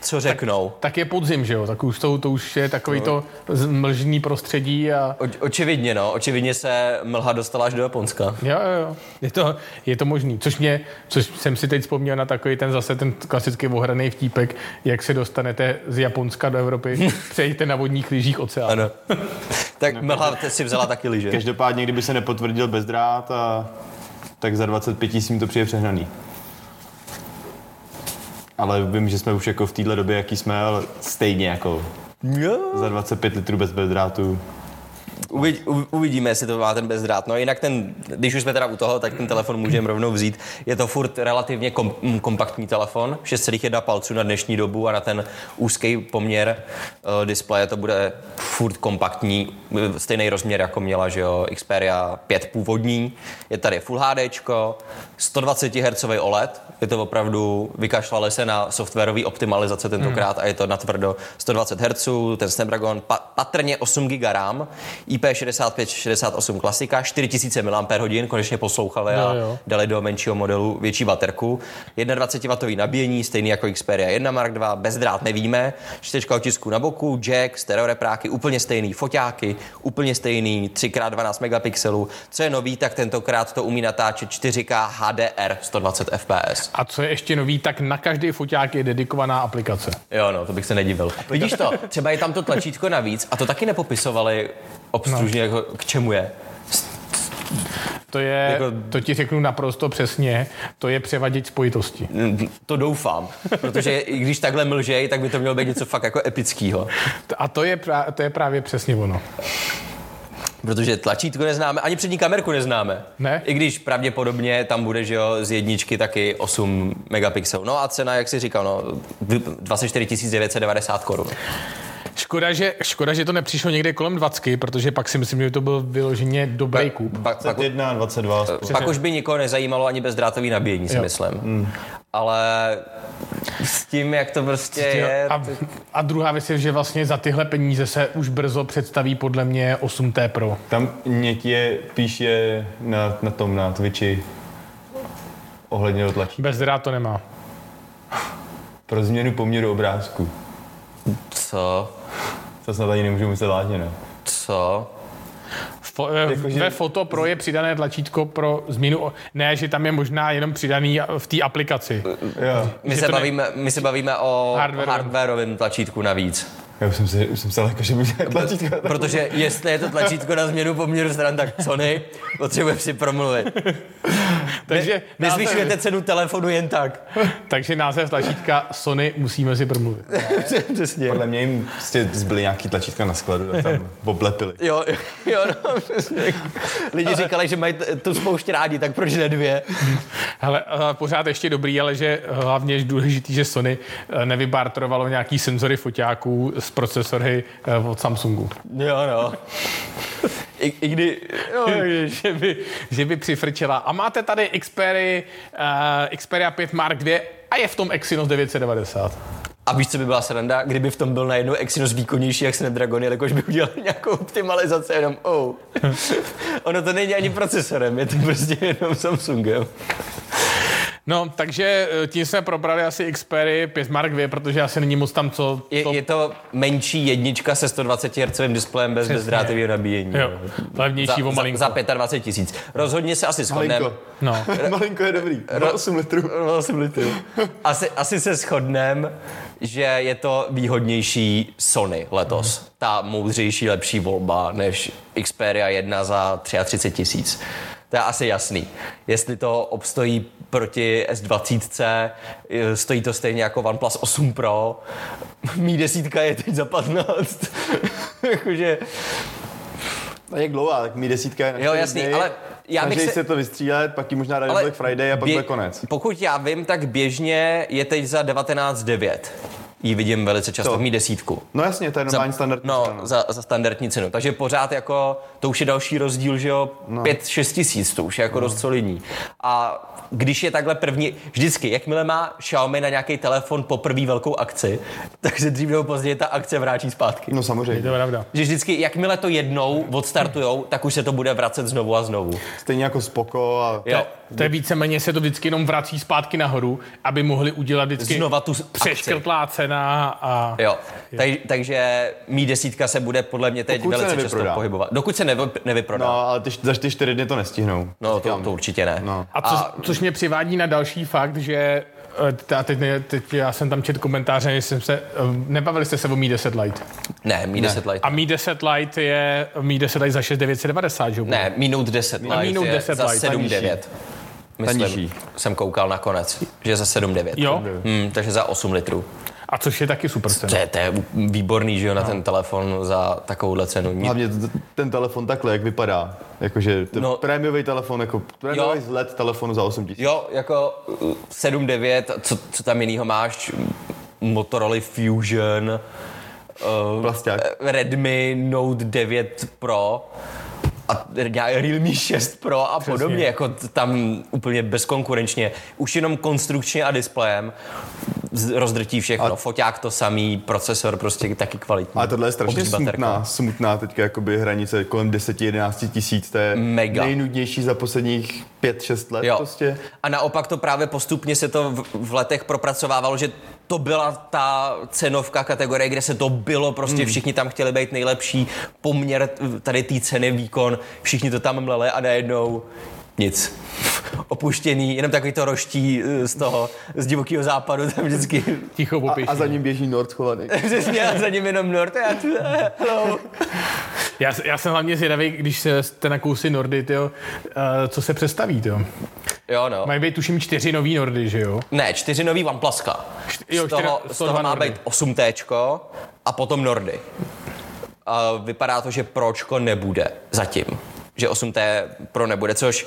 co řeknou. Tak je podzim, že jo? Tak už to, to už je takový to mlžný prostředí a O, očividně, no. Očividně se mlha dostala až do Japonska. jo, jo, jo. Je to, je to možný. Což mě, což jsem si teď vzpomněl na takový ten zase ten klasický ohraný vtípek, jak se dostanete z Japonska do Evropy, přejdete na vodních lyžích oceán. Ano. tak mlha si vzala taky lyže. Každopádně, kdyby se nepotvrdil bezdrát, a, tak za 25 tisíc to přijde přehnaný. Ale vím, že jsme už jako v téhle době, jaký jsme, ale stejně jako Jo. za 25 litrů bez bezdrátu. Uvidíme, jestli to má ten bezdrát. No jinak ten, když už jsme teda u toho, tak ten telefon můžeme rovnou vzít. Je to furt relativně kom, m, kompaktní telefon, 6,1 palců na dnešní dobu a na ten úzký poměr uh, displeje to bude furt kompaktní, eh, stejný rozměr, jako měla, že jo, Xperia 5 původní. Je tady Full HD, 120 Hz OLED, je to opravdu, vykašlali se na softwarové optimalizace tentokrát a je to natvrdo 120 Hz, ten Snapdragon, pa, patrně 8 GB RAM, IP6568 klasika, 4000 mAh, konečně poslouchali a dali do menšího modelu větší baterku. 21W nabíjení, stejný jako Xperia 1 Mark II, bezdrát nevíme, čtyřka otisků na boku, jack, stereorepráky, úplně stejný, foťáky, úplně stejný, 3x12 megapixelů. Co je nový, tak tentokrát to umí natáčet 4K HDR 120 fps. A co je ještě nový, tak na každý foťák je dedikovaná aplikace. Jo, no, to bych se nedivil. Vidíš to, třeba je tam to tlačítko navíc a to taky nepopisovali obstružně, no. jako k čemu je. To je, Jako- to ti řeknu naprosto přesně, to je převaděč spojitosti. To doufám, protože i když takhle mlžej, tak by to mělo být něco fakt jako epického. A to je, pra, to je právě přesně ono. Protože tlačítko neznáme, ani přední kamerku neznáme. Ne? I když pravděpodobně tam bude, že jo, z jedničky taky 8 megapixelů. No a cena, jak si říkal, no, 24 990 korun. Škoda že, škoda, že to nepřišlo někde kolem 20, protože pak si myslím, že to byl vyloženě dobrý kup. Pak, pak, 21, 22. pak už by nikoho nezajímalo ani bezdrátový nabíjení, si Jo. myslím. Hmm. Ale s tím, jak to prostě je... A, a druhá věc je, že vlastně za tyhle peníze se už brzo představí podle mě 8T Pro. Tam někde píše na, na tom, na Twitchi ohledně tlačí. Bezdrát to nemá. Pro změnu poměru obrázku. Co? To snad ani nemůžu myslet vážně, ne? Co? Fo, jako, Jakože- ve Foto Pro je přidané tlačítko pro změnu, ne, že tam je možná jenom přidaný v té aplikaci. Jo. My Že se, to ne- bavíme, my se bavíme o Hardwareovém. hardwareovém tlačítku navíc. Já už jsem si, už jsem se jako, že může tlačítko. Protože jestli je to tlačítko na změnu poměru stran, tak Sony potřebuje si promluvit. Takže Nezvyšujete cenu telefonu jen tak. Takže název tlačítka Sony musíme si promluvit. Přesně. Podle mě jim prostě zbyly nějaký tlačítka na skladu, tak tam oblepili. Jo, jo, no, přesně. Lidi říkali, že mají tu spoušť rádi, tak proč ne dvě? Hele, ale pořád ještě dobrý, ale že hlavně je důležitý, že Sony eh, nevybartrovalo nějaký senzory foťáků z procesory eh, od Samsungu. Jo, no. I, i kdy, jo, že, by, že by přifrčela. A máte tady Xperia, uh, Xperia 5 Mark II a je v tom Exynos 990. A víš, co by byla sranda? Kdyby v tom byl najednou Exynos výkonnější jak Snapdragon, jelikož by udělali nějakou optimalizaci jenom oh. ono to není ani procesorem, je to prostě jenom Samsungem. No, takže eh, tím jsme probrali asi Xperia 5 Mark II, protože asi není moc tam co... Je, to... je to menší jednička se 120 Hz displejem bez bezdrátového nabíjení. Jo, levnější o za, malinko. za, za 25 tisíc. Rozhodně se asi shodneme. Malinko. No. Malinko je dobrý. 8 litrů. 8 litrů. Asi, asi se shodneme, že je to výhodnější Sony letos. Ta moudřejší, lepší volba než Xperia 1 za 33 tisíc. To je asi jasný. Jestli to obstojí proti S20, eh, stojí to stejně jako OnePlus 8 Pro, Mi desítka je teď za 15. Jakože, A jak dlouhá, tak mi desítka je na Jo, jasný, dny. ale já bych se- se to vystřílet, pak ji možná dají Black Friday a pak bude konec. Pokud já vím, tak běžně je teď za 19,9. Ji vidím velice často To. v Mi desítku. No jasně, to je normální standardní no, cena, no. Za, za standardní cenu. Takže pořád jako, to už je další rozdíl, že jo, no. 5-6 tisíc, to už je jako no. dost solidní. A když je takhle první, vždycky, jakmile má Xiaomi na nějaký telefon poprvé velkou akci, tak se dřív nebo později ta akce vrátí zpátky. No Je samozřejmě. to pravda. Že vždycky, jakmile to jednou odstartujou, tak už se to bude vracet znovu a znovu. Stejně jako Spoko a... Jo. To je víceméně se to vždycky jenom vrací zpátky nahoru, aby mohli udělat vždycky Znova tu akci. přeškrtlá cena a... Jo, tak, takže mí desítka se bude podle mě teď Dokud velice často pohybovat. Dokud se nevy, nevyprodá. No, ale ty, za ty čtyři dny to nestihnou. no to, to určitě ne. No. A, co, což mě přivádí na další fakt, že eh, a teď, ne, teď já jsem tam četl komentáře, že jsem se, eh, nebavili jste se o Mi 10 Lite. Ne, Mi 10 Lite. A Mi 10 Lite je Mi 10 Lite za 6990, že? Ne, Mi Note 10 Lite Note je 10 za Lite, ta 7,9. Myslím, jsem koukal nakonec, že je za 7,9. Jo? Hmm, takže za 8 litrů. A což je taky super cena. To je, to je výborný, že jo, na ten telefon za takovouhle cenu. Hlavně ten telefon takhle, jak vypadá. Jakože ten No. no. prémiový telefon, jako prémiový vzhled telefonu za 8 tisíc. Jo, jako uh, 7.9, co, co tam jinýho máš? Motorola Fusion, uh. Redmi Note 9 Pro a Realme 6 Pro a podobně, jako tam úplně bezkonkurenčně. Už jenom konstrukčně a displejem rozdrtí všechno. A... Foťák to samý, procesor prostě taky kvalitní. Ale tohle je strašně Obří baterka. smutná, smutná teďka jakoby hranice kolem 10-11 tisíc, to je Mega. nejnudnější za posledních 5-6 let Jo. prostě. A naopak to právě postupně se to v, v letech propracovávalo, že to byla ta cenovka kategorie, kde se to bylo, prostě Hmm. všichni tam chtěli být nejlepší, poměr tady té ceny, výkon, všichni to tam mleli a najednou nic. Opuštěný, jenom takový to roští eh, z toho, z divokého západu, tam vždycky Ticho A, a za ním běží Nord schovaný. přesně a za ním jenom Nord, já tu, eh, hello. Já, já jsem hlavně zvědavý, když se jste na kousy Nordy, tyjo, uh, co se představí, tyjo. Jo, no. Mají být tuším čtyři nový Nordy, že jo? Ne, čtyři nový OnePluska. jo, z toho, čtyři- z z toho má Nordy. být 8T a potom Nordy. A vypadá to, že Pročko nebude zatím. Že 8T Pro nebude, což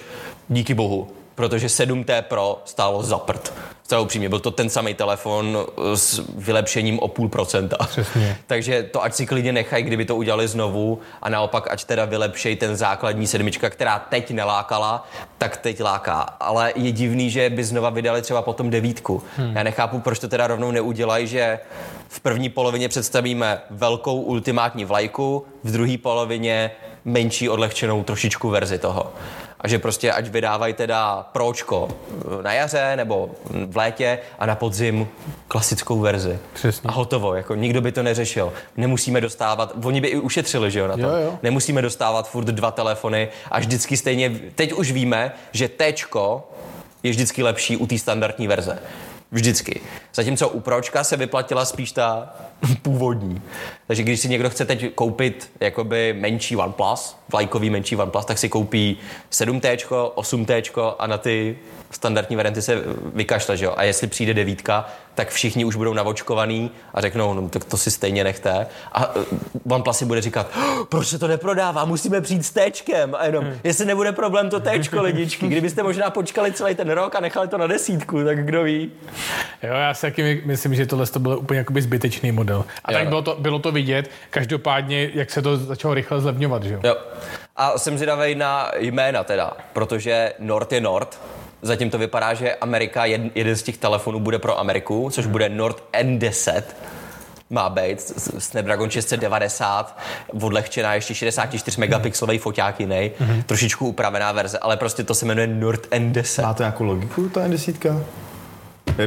díky bohu, protože 7T Pro stálo za prd. Zcela upřímně, byl to ten samý telefon s vylepšením o půl procenta. Přesně. Takže to ať si klidně nechají, kdyby to udělali znovu a naopak ať teda vylepšej ten základní sedmička, která teď nelákala, tak teď láká. Ale je divný, že by znova vydali třeba potom devítku. Hmm. Já nechápu, proč to teda rovnou neudělají, že v první polovině představíme velkou ultimátní vlajku, v druhé polovině menší odlehčenou trošičku verzi toho. A že prostě ať vydávají teda pročko na jaře nebo v létě a na podzim klasickou verzi. Přesně. A hotovo, jako nikdo by to neřešil. Nemusíme dostávat, oni by i ušetřili, že jo, na to. Jo, jo. Nemusíme dostávat furt dva telefony a vždycky stejně, teď už víme, že Tčko je vždycky lepší u té standardní verze. Vždycky. Zatímco u Pročka se vyplatila spíš ta původní. Takže když si někdo chce teď koupit jakoby menší OnePlus, vlajkový menší OnePlus, tak si koupí 7T, 8T a na ty standardní varianty se vykašle, že jo? A jestli přijde devítka, tak všichni už budou navočkovaný a řeknou, no tak to si stejně nechte. A uh, OnePlus si bude říkat, "Oh, proč se to neprodává, musíme přijít s téčkem. A jenom, jestli nebude problém to téčko, lidičky, kdybyste možná počkali celý ten rok a nechali to na desítku, tak kdo ví. Jo, já si taky my- myslím, že tohle to byl úplně jakoby zbytečný model. A Jo, tak no. bylo to, bylo to vidět, každopádně, jak se to začalo rychle zlevňovat, že jo? Jo. A jsem zvědavý na jména teda, protože Nord je Nord. Zatím to vypadá, že Amerika, jed, jeden z těch telefonů bude pro Ameriku, což bude Nord N10 má být, Snapdragon 690, odlehčená ještě 64 megapixelový foťák jiný, mm-hmm. trošičku upravená verze, ale prostě to se jmenuje Nord N10. Má to nějakou logiku, ta N10?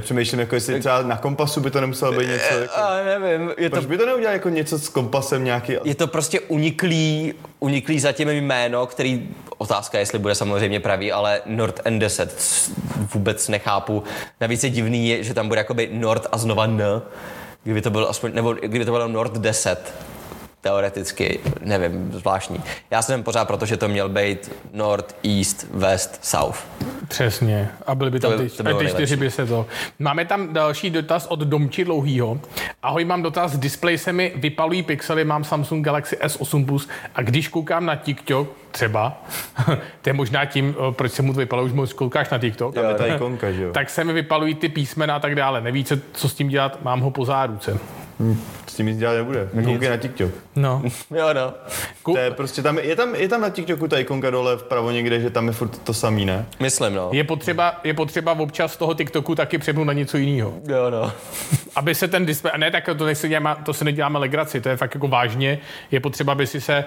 Přemýšlím, jako jestli třeba na kompasu by to nemuselo být něco jako... A nevím, je to Proč by to neudělal jako něco s kompasem nějaký... je to prostě uniklý, uniklý zatím jméno, který, otázka je, jestli bude samozřejmě pravý, ale Nord N10 vůbec nechápu. Navíc je divný, že tam bude jakoby Nord a znova N, kdyby to byl aspoň, nebo kdyby to bylo Nord 10, teoreticky, nevím, zvláštní. Já jsem pořád proto, že to měl být Nord, East, West, South. Přesně. A byly by tam by- ty, to ty čtyři by se to. Máme tam další dotaz od Domči Dlouhýho. Ahoj, mám dotaz. Display se mi vypalují pixely, mám Samsung Galaxy S8 Plus a když koukám na TikTok, třeba, to je možná tím, eh, proč se mu to vypalo, už moc koukáš na TikTok, Tam je ta ikonka, že jo? tak se mi vypalují ty písmena a tak dále. Neví, co, co s tím dělat, mám ho po záruce. S tím nic dělat nebude. Koukej na TikTok. No. Jo, no. Kou- To je prostě tam, je tam, je tam na TikToku ta ikonka dole vpravo někde, že tam je furt to samý, ne? Myslím, no. Je potřeba, je potřeba občas z toho TikToku taky přepnout na něco jiného. Jo, no. aby se ten display, a ne tak to, nechci děláme, to si neděláme legraci, to je fakt jako vážně, je potřeba, aby si se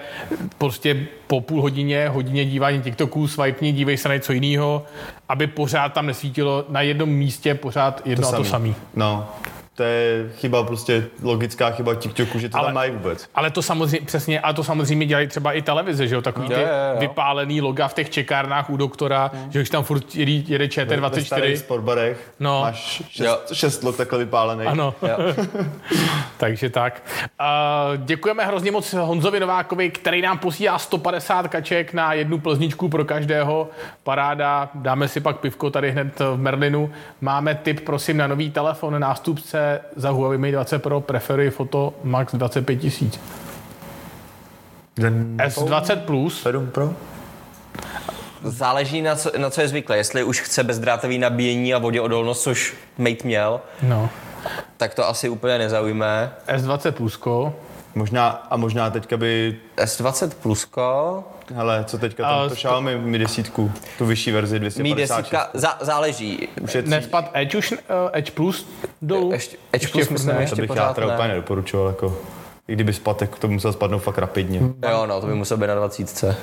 prostě po půl hodině, hodině dívání TikToků, swipe dívej se na něco jiného, aby pořád tam nesvítilo na jednom místě pořád jedno to a to samý. No, to je chyba, prostě logická chyba TikToku, že to Ale- tam mají vůbec. Ale to samozřejmě, přesně, a to samozřejmě dělají třeba i televize, že jo, takový ty Jo, jo, jo. vypálený loga v těch čekárnách u doktora, že už tam furt jede, jede Ve ČT24. starých sportbarech No. máš Jo. šest, šest log takhle vypálený. Ano. Takže tak. Uh, děkujeme hrozně moc Honzovi Novákovi, který nám posílá 150 kaček na jednu plzničku pro každého. Paráda, dáme si pak pivko tady hned v Merlinu. Máme tip, prosím, na nový telefon, nástupce za Huawei Mate 20 Pro, preferuji foto max 25 tisíc. Ten S20 Plus, 7 Pro? Záleží na co, na co je zvyklé. Jestli už chce bezdrátový nabíjení a voděodolnost, což Mate měl, no. tak to asi úplně nezaujme. S20 Plusko, Možná, a možná teďka by, S20 Plusko, hele, co teďka tam, to Xiaomi Mi desítku, tu vyšší verzi Mi 256. desítka, zá, záleží. Ušetří. nespad Edge už, uh, Edge Plus dolů. Ještě, Edge Plus myslím, ne. ještě To bych já pořád úplně ne. nedoporučoval, jako, i kdyby spadl, tak to by musel spadnout fakt rapidně. Jo, no, to by muselo být na 20.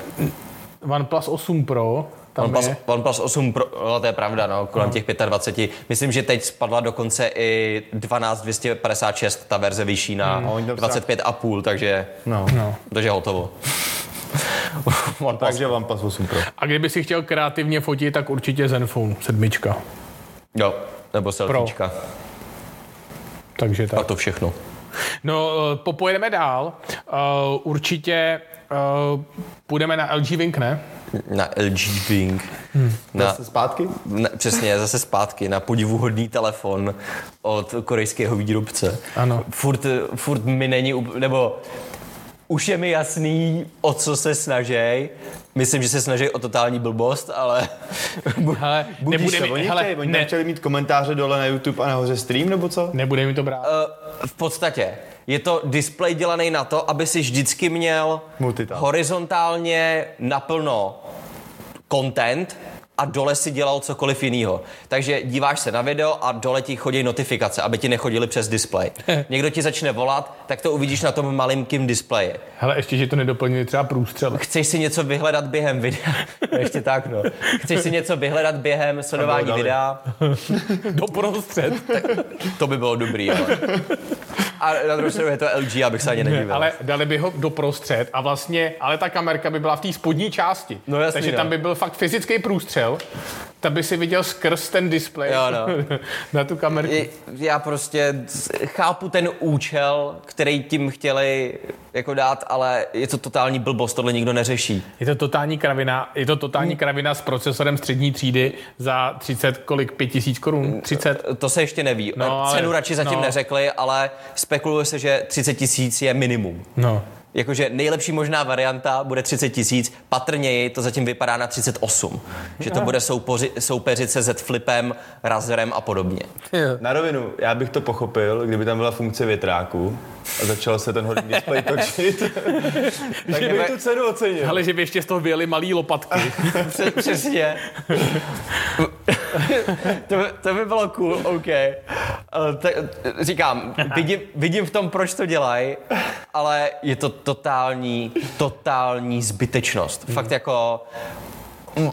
OnePlus 8 Pro, tam OnePlus, je. OnePlus 8 Pro, no, to je pravda, no, kolem těch 25. Myslím, že teď spadla dokonce i 12256, ta verze vyšší na Hmm. oni tam 25,5, takže, No. No. takže hotovo. OnePlus, Takže OnePlus 8 Pro. A kdyby si chtěl kreativně fotit, tak určitě Zenfone, sedmička. jo, nebo selfiečka. Takže tak. A to všechno. No, eh, popojedeme dál. Uh, určitě uh, půjdeme na LG Wing, ne? Na LG Wing. Na, Zase zpátky? na, přesně, zase zpátky na podivuhodný telefon od korejského výrobce. Ano. Furt, furt mi není, nebo už je mi jasný, o co se snaží. Myslím, že se snaží o totální blbost, ale Hele, Budíš nebude se, mi, oni, hele, oni ne, chtěli mít komentáře dole na YouTube a nahoře stream, nebo co? nebude mi to brát. Eh, v podstatě je to displej dělaný na to, aby si vždycky měl Multitask. horizontálně naplno content a dole si dělal cokoliv jiného. Takže díváš se na video a dole ti chodí notifikace, aby ti nechodili přes displej. Někdo ti začne volat, tak to uvidíš na tom malinkým displeji. Hele, ještě, že to nedoplnili třeba průstřel. Chceš si něco vyhledat během videa? Ještě tak, no. Chceš si něco vyhledat během sledování videa? Do prostřed. To by bylo dobrý, ale. A na druhou stranu je to LG, abych se ani nedivil. Ale dali by ho do prostřed a vlastně, ale ta kamerka by byla v té spodní části. No jasný, Takže no. tam by byl fakt fyzický průstřed tak by si viděl skrz ten displej Jo, no. na tu kameru. Já prostě chápu ten účel, který tím chtěli jako dát, ale je to totální blbost, tohle nikdo neřeší. Je to totální kravina, je to totální kravina s procesorem střední třídy za 30, kolik, 5000 korun? 30? To se ještě neví. No, ale- Cenu radši zatím no. neřekli, ale spekuluje se, že 30 tisíc je minimum. No. Jakože nejlepší možná varianta bude 30 tisíc, patrněji to zatím vypadá na 38. Že to bude soupoři, soupeřit se Z Flipem, Razerem a podobně. Na rovinu, já bych to pochopil, kdyby tam byla funkce větráku a začal se ten hodný displej točit, tak bych tu cenu ocenil. Ale že by ještě z toho vyjeli malý lopatky. Pře- Přesně. to, by, to by bylo cool, OK. Uh, tak, říkám, vidím, vidím v tom, proč to dělají, ale je to totální, totální zbytečnost. Fakt jako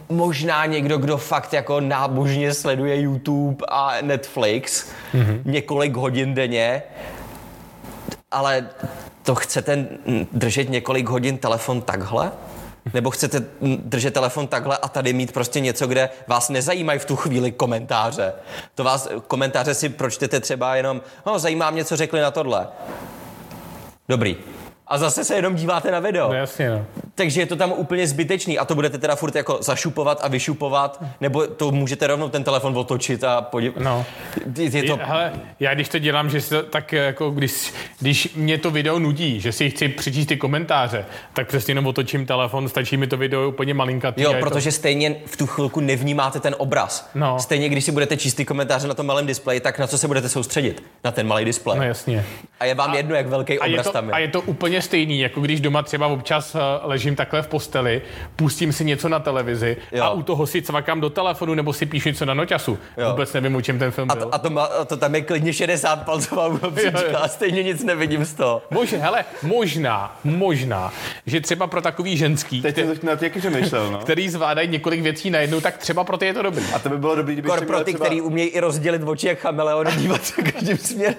možná někdo, kdo fakt jako nábožně sleduje YouTube a Netflix mm-hmm. několik hodin denně, ale to chcete mm, držet několik hodin telefon takhle? Nebo chcete držet telefon takhle a tady mít prostě něco, kde vás nezajímají v tu chvíli komentáře. To vás, komentáře si pročtete třeba jenom, no zajímá mě, co řekli na tohle. Dobrý. A zase se jenom díváte na video. No jasně, no. Takže je to tam úplně zbytečný a to budete teda furt jako zašupovat a vyšupovat, nebo to můžete rovnou ten telefon otočit a podívat. No. Je, to... Hele, já když to dělám, že to, tak jako když, když mě to video nudí, že si chci přečíst ty komentáře, tak přesně jenom otočím telefon, stačí mi to video úplně malinkatý. Jo, a protože stejně v tu chvilku nevnímáte ten obraz. No. Stejně, když si budete číst ty komentáře na tom malém displeji, tak na co se budete soustředit? Na ten malý To, displej. no jasně. A je vám jedno, jak velký A je, obraz to, tam je. a je to úplně stejný, jako když doma třeba občas eh, ležím takhle v posteli, pustím si něco na televizi Jo. a u toho si cvakám do telefonu nebo si píšu něco na noťasu. Jo. Vůbec nevím, o čem ten film A byl. to, a, to, má, a to tam je klidně 60 palcová obříčka a stejně nic nevidím z toho. Možná, hele, možná, možná, že třeba pro takový ženský, Teď kte- jsem nad jaký přemýšlel, no. který zvládají několik věcí najednou, tak třeba pro ty je to dobrý. A to by bylo dobrý, kdyby Kor pro ty, který umějí i rozdělit oči jak chameleon a dívat se každým směrem.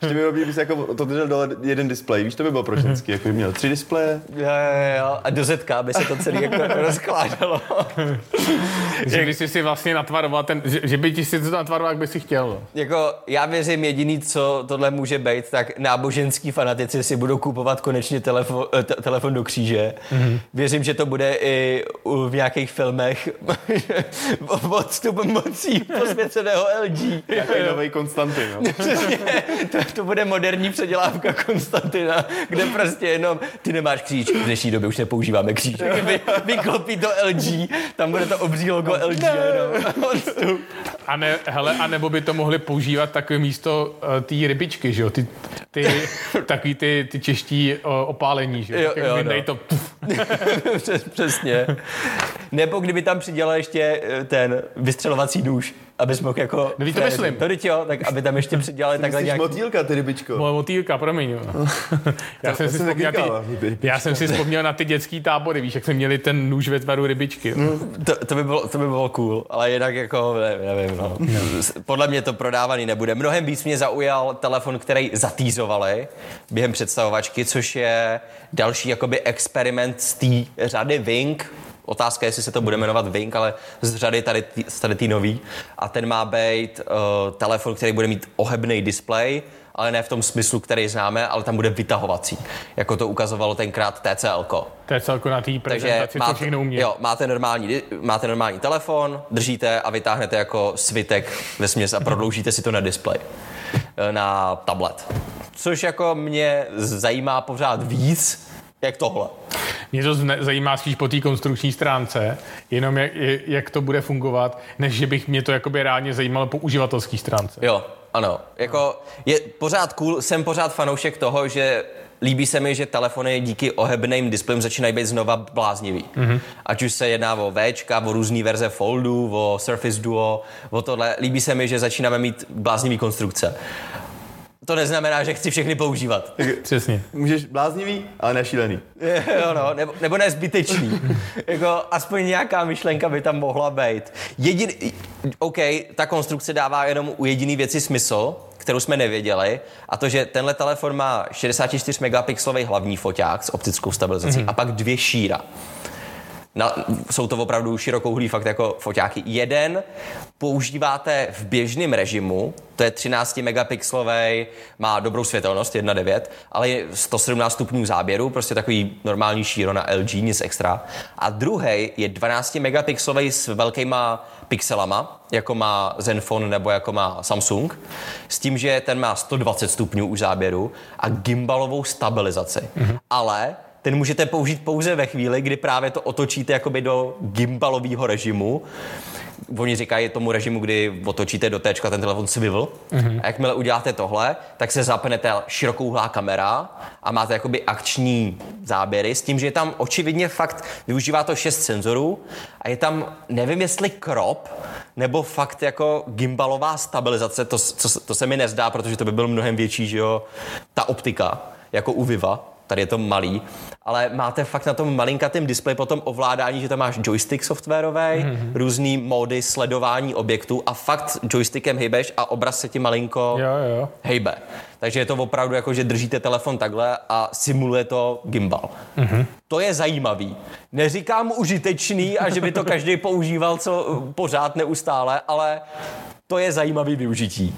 Kdyby bylo dobrý, kdyby se jako to držel dole jeden displej, víš, to by bylo pro ženský, jako by měl tři displeje. Jo, jo, jo. A do zetka by se to celé jako rozkládalo. Že když jsi si vlastně natvaroval ten, že, že by ti si to natvaroval, jak by si chtěl. Jako, já věřím jediný, co tohle může být, tak náboženský fanatici si budou kupovat konečně telefon, eh, te, telefon do kříže. Mm-hmm. Věřím, že to bude i v nějakých filmech odstup mocí posvěceného LG. Jaký nový Konstantin, no. Přesně, to, to bude moderní předělávka Konstantina, kde prostě jenom ty nemáš kříž. V dnešní době už nepoužíváme kříž. Vy, vyklopí to LG, tam bude to obří logo LG. odstup. A, ne, hele, a nebo by to mohli používat takové místo uh, té rybičky, že jo? Ty, ty, takový ty, ty čeští uh, opálení, že jo? Jo, Tak jo, no. to, Přes, přesně. Nebo kdyby tam přidělal ještě eh, ten vystřelovací nůž, abys mohl jako... No, to myslím. To jo, tak aby tam ještě přidělali takhle Myslíš nějak... motýlka, ty rybičko. moje motýlka, promiň. Jo. já, jsem si vzpomněl ty, já jsem si vzpomněl na ty dětský tábory, víš, jak jsme měli ten nůž ve tvaru rybičky. Jo. To, to, by bylo, to by bylo cool, ale jinak jako, ne, nevím, no. Podle mě to prodávaný nebude. Mnohem víc mě zaujal telefon, který zatýzovali během představovačky, což je další jakoby experiment z té řady Wing. Otázka je, jestli se to bude jmenovat Wing, ale z řady tady, tady tý nový. A ten má být uh, telefon, který bude mít ohebný displej, ale ne v tom smyslu, který známe, ale tam bude vytahovací. Jako to ukazovalo tenkrát TCL. Celko na té prezentaci, co máte, všechno umí. jo, máte, normální, máte normální telefon, držíte a vytáhnete jako svitek ve směs a prodloužíte si to na displej, eh, na tablet. Což jako mě zajímá pořád víc, jak tohle. Mě to zajímá spíš po té konstrukční stránce, jenom jak, jak to bude fungovat, než že bych mě to jakoby reálně zajímalo po uživatelské stránce. Jo, ano. Jako je pořád cool, jsem pořád fanoušek toho, že líbí se mi, že telefony díky ohebným displejům začínají být znova bláznivý. Mm-hmm. Ať už se jedná o Včka, o různé verze Foldu, o Surface Duo, o tohle. Líbí se mi, že začínáme mít bláznivý konstrukce. To neznamená, že chci všechny používat. Přesně. Můžeš bláznivý, ale nešílený. jo, no, nebo, nebo ne zbytečný. jako aspoň nějaká myšlenka by tam mohla být. Jedin, OK, ta konstrukce dává jenom u jediný věci smysl, kterou jsme nevěděli, a to, že tenhle telefon má 64 megapixelový hlavní foťák s optickou stabilizací mm-hmm. a pak dvě šíra. Na, jsou to opravdu širokouhlý fakt jako foťáky. Jeden používáte v běžném režimu, to je 13 megapixlový, má dobrou světelnost 1.9, ale je 117 stupňů záběru, prostě takový normální šíro na LG, nic extra. A druhý je 12 megapixlový s velkýma pixelama, jako má Zenfone nebo jako má Samsung, s tím, že ten má 120 stupňů už záběru a gimbalovou stabilizaci. Mm-hmm. Ale ten můžete použít pouze ve chvíli, kdy právě to otočíte jakoby do gimbalového režimu. Oni říkají tomu režimu, kdy otočíte do téčka ten telefon swivel. Mm-hmm. A jakmile uděláte tohle, tak se zapnete širokouhlá kamera a máte jakoby akční záběry s tím, že je tam očividně fakt, využívá to šest senzorů a je tam, nevím jestli crop, nebo fakt jako gimbalová stabilizace, to, to, to se mi nezdá, protože to by byl mnohem větší, že jo, ta optika, jako u Viva, tady je to malý, ale máte fakt na tom malinkatém displeji potom ovládání, že tam máš joystick softwarový, mm-hmm. různý módy sledování objektů a fakt joystickem hejbeš a obraz se ti malinko jo, jo. hejbe. Takže je to opravdu jako, že držíte telefon takhle a simuluje to gimbal. Mm-hmm. To je zajímavý. Neříkám užitečný a že by to každý používal co pořád neustále, ale to je zajímavý využití.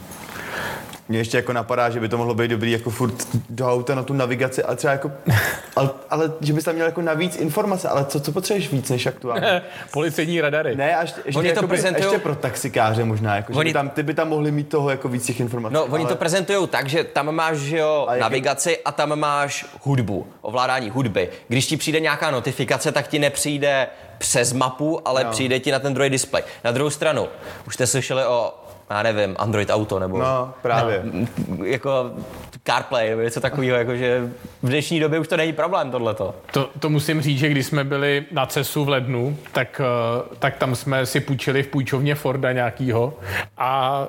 Mně ještě jako napadá, že by to mohlo být dobrý jako furt do auta na tu navigaci, ale třeba jako, ale, ale že bys tam měl jako navíc informace, ale co, co potřebuješ víc než aktuálně? Policejní radary. Ne, až, ještě, Oni to jakoby, prezentujou- ještě pro taxikáře možná, jako, Oni- že by tam, ty by tam mohli mít toho jako víc těch informací. No, oni ale... to prezentují tak, že tam máš že jo, A navigaci a tam máš hudbu, ovládání hudby. Když ti přijde nějaká notifikace, tak ti nepřijde přes mapu, ale No. přijde ti na ten druhý displej. Na druhou stranu, už jste slyšeli o já nevím, Android Auto nebo No, právě. No, jako CarPlay nebo něco takového, jako že v dnešní době už to není problém tohleto. To, to musím říct, že když jsme byli na CESu v lednu, tak, eh, tak tam jsme si půjčili v půjčovně Forda nějakýho a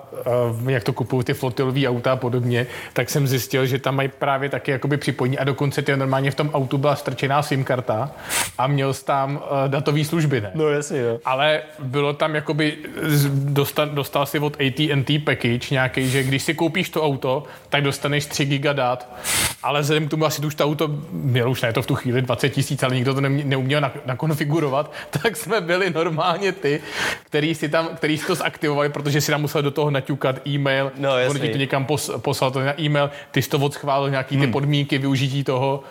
eh, jak to kupují ty flotilové auta a podobně, tak jsem zjistil, že tam mají právě taky jakoby připojení a dokonce ty normálně v tom autu byla strčená SIM karta a měl jsi tam eh, datový služby, ne? No jasně, jo. ale bylo tam jakoby, dostal, dostal si od AT&T package nějaký, že když si koupíš to auto, tak dostaneš 3 giga dat, ale vzhledem k tomu asi už to auto, mělo už ne to v tu chvíli 20 tisíc, ale nikdo to neuměl nak- nakonfigurovat, tak jsme byli normálně ty, který si tam, který si to zaktivovali, protože si tam musel do toho naťukat e-mail, No, on ti to někam pos, poslal to na e-mail, ty jsi to odschválil nějaký ty podmínky využití toho.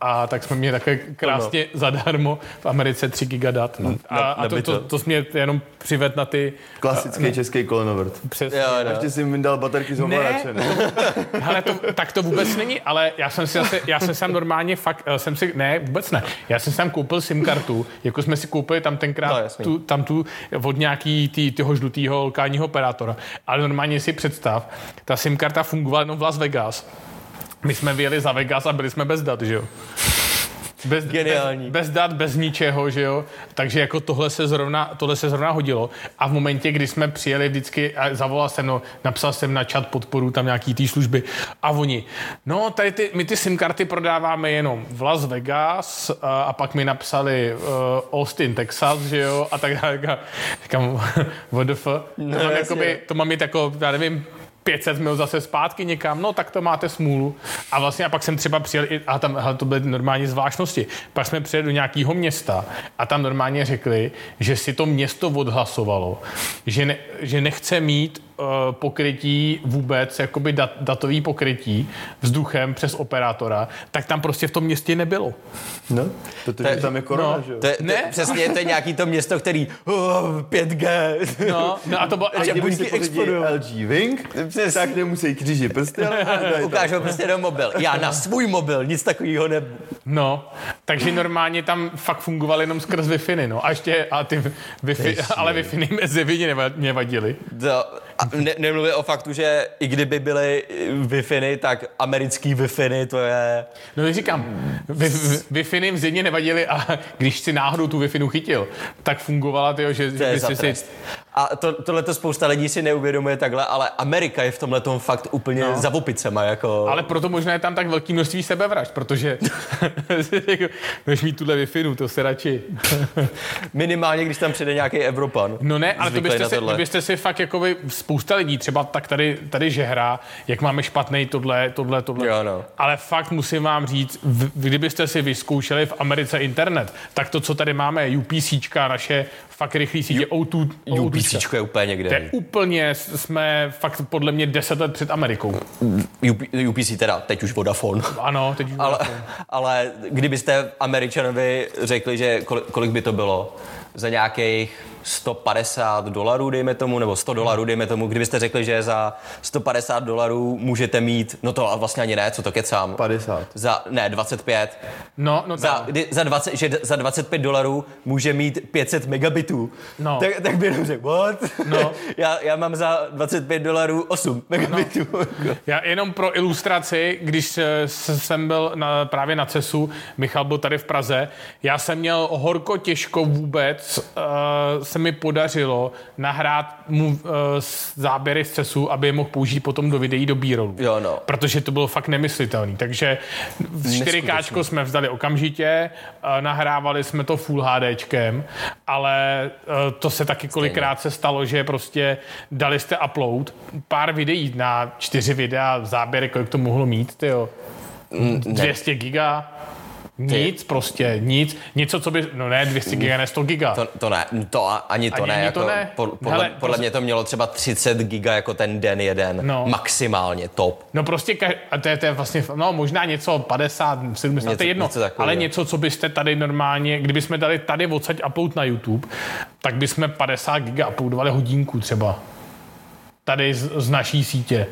A tak jsme měli takhle krásně zadarmo v Americe 3 giga dat. No. A, a to, to, to, jsi mě jenom přived na ty Klasický český kolenovrt. Přes... Jo, no. Ještě si mi dal baterky z ovladače, ne? Ale to, tak to vůbec není, ale já jsem si zase, já jsem tam normálně fakt, eh, jsem si, ne, vůbec ne, já jsem si tam koupil SIM kartu, jako jsme si koupili tam No, tenkrát jasný. tu, tam tu od nějaký tý, toho žlutého lokálního operátora, ale normálně si představ, ta SIM karta fungovala jenom v Las Vegas. My jsme vyjeli za Vegas a byli jsme bez dat, že jo? Bez, Geniální. Bez, bez dat, bez ničeho, že jo? Takže jako tohle se, zrovna, tohle se zrovna hodilo. A v momentě, kdy jsme přijeli vždycky, a zavolal jsem, no, napsal jsem na chat podporu tam nějaký té služby a oni, no tady ty, my ty SIM karty prodáváme jenom v Las Vegas a, a pak mi napsali uh, Austin, Texas, že jo? A tak dále. Říkám, what the fuck? No, to, mám jakoby, to mám mít jako, já nevím, 500 mil zase zpátky někam, no tak to máte smůlu. A vlastně a pak jsem třeba přijel, i- a tam hele, to byly normální zvláštnosti, pak jsme přijeli do nějakého města a tam normálně řekli, že si to město odhlasovalo, že, ne, že nechce mít pokrytí vůbec, jakoby dat, datový pokrytí vzduchem přes operátora, tak tam prostě v tom městě nebylo. No, protože To je- tam je korona, no, že jo? To je, to, Ne. je, přesně, to je nějaký to město, který oh, 5G. No, no a to bylo, A kdyby si. LG Wing, Přesně. tak nemusí kříži prsty, ale to. Ukážu prostě na mobil. Já na svůj mobil nic takového ne... No, takže normálně tam fakt fungovaly jenom skrz wi no. A ještě, a ty wi ale wi zjevně neva- nevadily. To, a ne, nemluvím o faktu, že i kdyby byly wi tak americký wi to je... No, když říkám, wi mi zjevně nevadily a když si náhodou tu wi chytil, tak fungovala, tyjo, že, To že je si... A to, tohle to spousta lidí si neuvědomuje takhle, ale Amerika je v tomhle tom fakt úplně no. za opicema, jako... Ale proto možná je tam tak velký množství sebevražd, protože než mít tuhle wi to se radši... Minimálně, když tam přijde nějaký Evropan. No ne, ale to byste, si, to byste si fakt jako spousta lidí, třeba tak tady, tady žehra, jak máme špatný tohle, tohle, tohle. Jo, no. Ale fakt musím vám říct, v, kdybyste si vyzkoušeli v Americe internet, tak to, co tady máme, UPCčka, naše fakt rychlý sítě O2, UPC je úplně někde. To je úplně, jsme fakt podle mě 10 let před Amerikou. UP, UPC teda, teď už Vodafone. Ano, teď už Ale, ale kdybyste Američanovi řekli, že kolik, kolik by to bylo za nějakých 150 dolarů, dejme tomu, nebo 100 dolarů, dejme tomu, kdybyste řekli, že za 150 dolarů můžete mít, no to vlastně ani ne, co to kecám. 50. Za, ne, 25. No, no Za, tak. kdy, za, 20, že za 25 dolarů může mít 500 megabitů. No. Tak, tak by jenom řekl, what? No. já, já mám za 25 dolarů 8 megabitů. No. Já jenom pro ilustraci, když eh, jsem byl na, právě na CESu, Michal byl tady v Praze, já jsem měl horko těžko vůbec, uh, se mi podařilo nahrát mu uh, záběry z CESu, aby je mohl použít potom do videí do b Jo, no. Protože to bylo fakt nemyslitelný. Takže v 4K jsme vzdali okamžitě, uh, nahrávali jsme to Full HDčkem, ale uh, to se taky kolikrát se stalo, že prostě dali jste upload, pár videí na čtyři videa, záběry, kolik to mohlo mít, tyjo. 200 giga, nic prostě, nic, něco, co by, no ne 200 giga, ne 100 giga. To, to ne, to ani to Ani- ne. ani jako, to ne. Po, podle, Hele, podle prostě- mě to mělo třeba 30 giga jako ten den jeden. No. Maximálně top. No prostě, a to je, to je vlastně, no možná něco 50, 70, Něco- to je jedno, něco takového. ale něco, co byste tady normálně, kdybychom dali tady odsaď upload na YouTube, tak bychom 50 giga uploadovali hodinku třeba. Tady z, z naší sítě.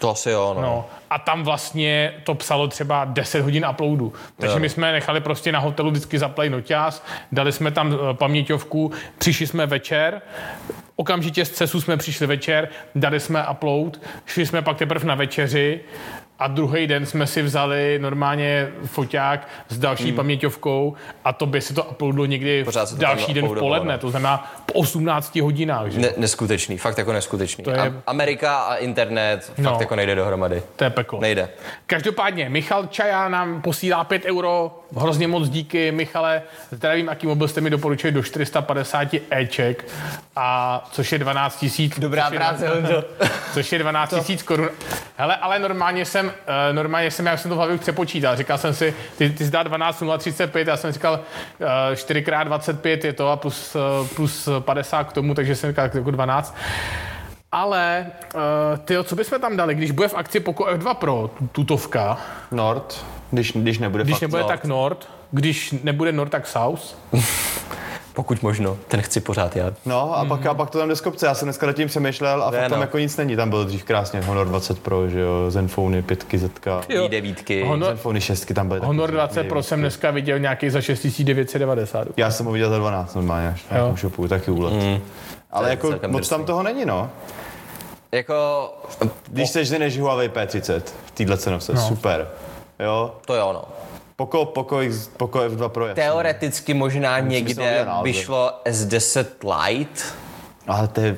To asi jo, no. No. A tam vlastně to psalo třeba 10 hodin uploadu. Takže Jo. my jsme nechali prostě na hotelu vždycky zaplay noťaz, dali jsme tam eh, paměťovku, přišli jsme večer, okamžitě z CESu jsme přišli večer, dali jsme upload, šli jsme pak teprve na večeři a druhý den jsme si vzali normálně foťák s další hmm. paměťovkou a to by se to uploadlo někdy Pořád se v další den v poledne, no. to znamená po 18 hodinách. Že? Ne, neskutečný, fakt jako neskutečný. To je- A, Amerika a internet No. fakt jako nejde dohromady. To je peklo. Nejde. Každopádně, Michal Čaja nám posílá 5 euro. Hrozně moc díky, Michale. Zdravím, jaký mobil jste mi doporučili do 450 Eček, a což je 12 tisíc. Dobrá což je- práce, Honzo. Což je 12 tisíc korun. Hele, ale normálně jsem, uh, normálně jsem, já jsem to v hlavě už přepočítal. Říkal jsem si, ty, ty zdá 12 035, já jsem říkal uh, 4x25 je to a plus, uh, plus 50 k tomu, takže jsem říkal jako 12. Ale, uh, tyjo, co bychom tam dali, když bude v akci Poco F2 Pro, tutovka, Nord, když, když nebude když nebude Nord. tak Nord, když nebude Nord, tak South. Pokud možno, ten chci pořád já. No a pak, a pak to tam jde z kopce. Já jsem dneska nad tím přemýšlel a Ne, fakt tam no. jako nic není. Tam byl dřív krásně Honor 20 Pro, že jo, Zenfony 5 ZK. Jo. devítky. Honor, Zenfony 6 tam byly. Honor že- 20 Pro jsem dneska viděl nějaký za 6990. Já jsem ho viděl za 12 normálně, až na shopu, taky úlet. Mm. Ale je jako moc tam toho není, no. Jako, Když seš než Huawei P30 v téhle cenovce, no. super. Jo, to jo, no. Poco, Poco, X, Poco F2 Pro je. Teoreticky možná si někde by šlo S10 Lite. Ale to je...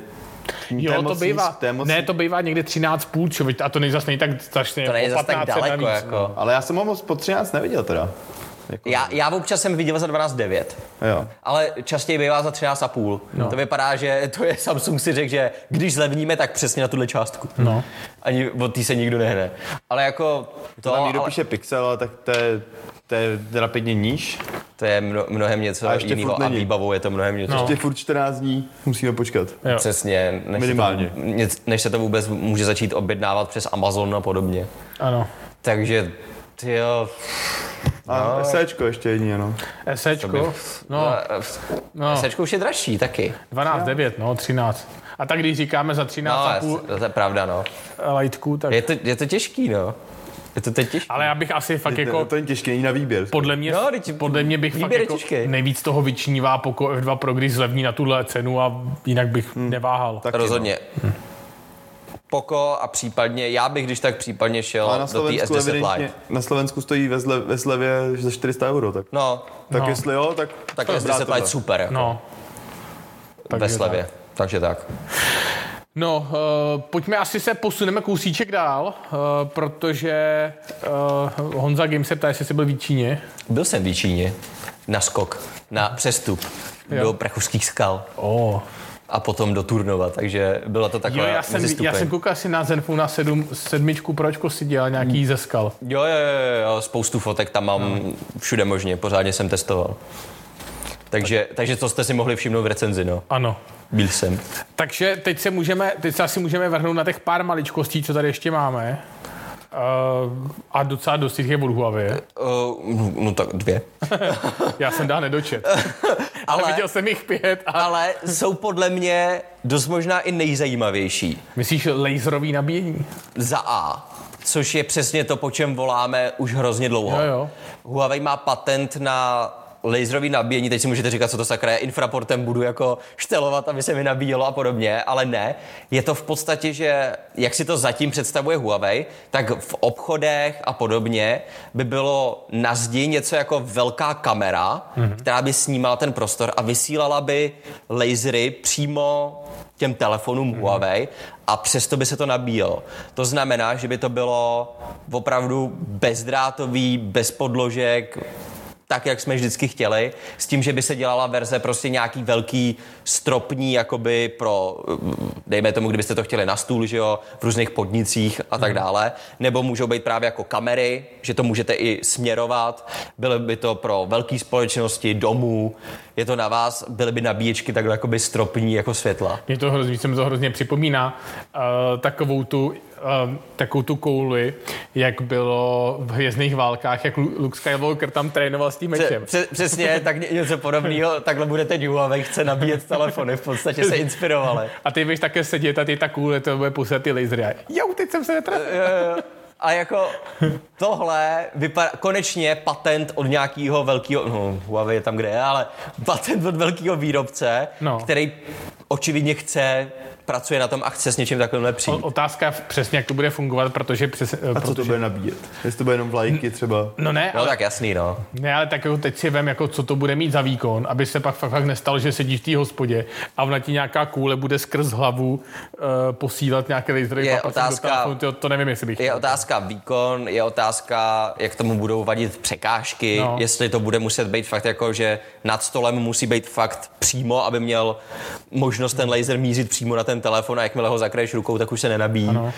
Jo, to bývá. nízk, to je moc Ne, to bývá někde 13 půl, člověk, a to není zase není tak strašně. To není o zase tak 15 daleko, navíc, jako. Ale já jsem ho moc po 13 neviděl teda. Jako, Já, já občas jsem viděl za 12,9. Jo. Ale častěji bývá za 13,5. No. To vypadá, že to je Samsung si řekl, že když zlevníme, tak přesně na tuhle částku. No. Ani od té se nikdo nehne. Ale jako to, To tam někdo ale píše Pixel, ale tak to je, to je rapidně níž. to je mno, mnohem něco A ještě jiného a výbavou je to mnohem něco. No. Ještě furt 14 dní, musíme počkat. Jo. Přesně, než Minimálně. Se to, než se to vůbec může začít objednávat přes Amazon a podobně. Ano. Takže, tyjo, A no. SEčko ještě jedině, no. Esečko, no, no. Sečko už je dražší taky. 12, 9, no, 13. A tak když říkáme za 13 No, půl to je pravda, no. lightku, tak... Je to, je to těžký, no. Je to teď těžký. Ale já bych asi fakt Jako... jako... To je těžké, není na výběr. Podle mě, No, teď podle mě bych výběr fakt je jako těžký. nejvíc toho vyčnívá Poco F2 Pro, když zlevní na tuhle cenu a jinak bych Hmm. neváhal. Taky, Rozhodně. Poko a případně, já bych když tak případně šel. Ale na do té Slovensku, S10 evidentně, Lite. na Slovensku stojí ve, zle, ve slevě za 400 euro, tak, No, tak No. jestli jo, tak, tak brát S10 tohle. Lite super, jako No. ve Takže slevě. tak. takže tak. No, uh, pojďme asi se posuneme kousíček dál, uh, protože uh, Honza Game se ptá, jestli jsi byl v Číně. Byl jsem v Číně na skok, na přestup Jo. do Prachuských skal Oh. A potom do Turnova, takže byla to Jo, taková já jsem, mezistupeň. já jsem koukal si na Zenfone na sedm, sedmičku pročko si dělal nějaký ze skal. Jo, jo, jo, jo, spoustu fotek tam mám No. všude možně, pořádně jsem testoval. Takže, takže to jste si mohli všimnout v recenzi, no. Ano. Byl jsem. Takže teď se, můžeme, teď se asi můžeme vrhnout na těch pár maličkostí, co tady ještě máme. Uh, a docela dost jich je od Huawei. Uh, no tak dvě. Já jsem dál nedočet. Ale Ale, viděl jsem jich pět a... ale jsou podle mě dost možná i nejzajímavější. Myslíš laserový nabíjení? Za A, což je přesně to, po čem voláme už hrozně dlouho. Jo, jo. Huawei má patent na laserový nabíjení, teď si můžete říkat, co to sakra je, infraportem budu jako štelovat, aby se mi nabíjelo a podobně, ale ne. Je to v podstatě, že jak si to zatím představuje Huawei, tak v obchodech a podobně by bylo na zdi něco jako velká kamera, mm-hmm. která by snímala ten prostor a vysílala by lasery přímo těm telefonům mm. Huawei a přesto by se to nabíjelo. To znamená, že by to bylo opravdu bezdrátový, bez podložek, tak, jak jsme vždycky chtěli, s tím, že by se dělala verze prostě nějaký velký stropní, jakoby pro, dejme tomu, kdybyste to chtěli na stůl, že jo, v různých podnicích a tak dále, nebo můžou být právě jako kamery, že to můžete i směrovat, byly by to pro velké společnosti, domů, je to na vás, byly by nabíječky takhle jakoby stropní jako světla. Mě to hrozně, se mi to hrozně připomíná uh, takovou tu uh, takovou tu kouli, jak bylo v hvězdných válkách, jak Lu- Luke Skywalker tam trénoval s tím mečem. Pře- přesně, tak ně- něco podobného, takhle bude teď Huawei, chce nabíjet telefony, v podstatě se inspirovali. A ty budeš také sedět a ty ta koule, to bude pustit ty lasery. Jo, teď jsem se netrefil. A jako tohle vypadá konečně patent od nějakého velkého, no Huawei je tam, kde je, ale patent od velkého výrobce, No. který očividně chce, pracuje na tom a chce s něčím takovým přijít. O- Otázka je přesně, jak to bude fungovat, protože přes, A co to protože, bude nabíjet? Jestli to bude jenom vlajky třeba. No ne, No ale, tak jasný, no. ne, ale tak jako teď si vem, jako co to bude mít za výkon, aby se pak fakt, fakt nestalo, že sedíš v té hospodě a ona ti nějaká kůle bude skrz hlavu uh, posílat nějaké lasery. Je otázka- telefonu, to, to nevím, jestli bych Je chtěl. otázka výkon, je otázka, jak tomu budou vadit překážky, no. jestli to bude muset být fakt jako, že nad stolem musí být fakt přímo, aby měl možnost ten laser mířit přímo na ten telefon a jakmile ho zakraješ rukou, tak už se nenabíjí. Ano.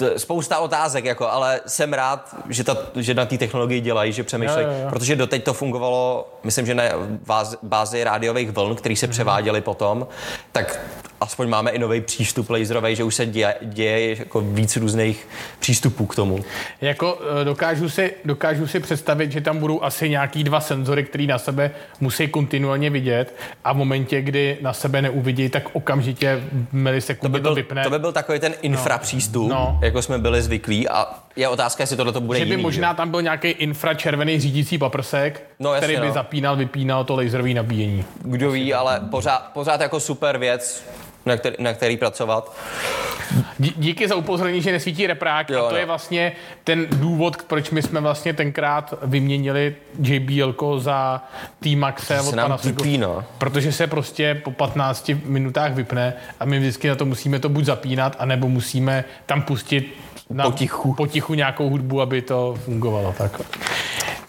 To je spousta otázek, jako, ale jsem rád, že, ta, že na té technologii dělají, že přemýšlejí, Jo, jo, jo. protože doteď to fungovalo, myslím, že na bázi, bázi rádiových vln, které Mhm. se převáděly potom, tak aspoň máme i nový přístup laserový, že už se děje, děje jako víc různých přístupů k tomu. Jako eh, dokážu si, dokážu si představit, že tam budou asi nějaký dva senzory, který na sebe musí kontinuálně vidět a v momentě, kdy na sebe neuvidí, tak okamžitě milisekundy to, byl, vypne. to by byl takový ten infrapřístup, No. no. Jako jsme byli zvyklí a je otázka, jestli tohle to bude že by jiný. možná tam byl nějaký infračervený řídící paprsek, No, jasně, který by no. zapínal, vypínal to laserové nabíjení. Kdo ví, ale pořád, pořád jako super věc, na který, na který pracovat. Dí- Díky za upozornění, že nesvítí reprák Jo, a to no. je vlastně ten důvod, proč my jsme vlastně tenkrát vyměnili JBL za T-Maxe od tupí, no. Protože se prostě po 15 minutách vypne a my vždycky na to musíme to buď zapínat, anebo musíme tam pustit na, Potichu. potichu nějakou hudbu, aby to fungovalo. Tak.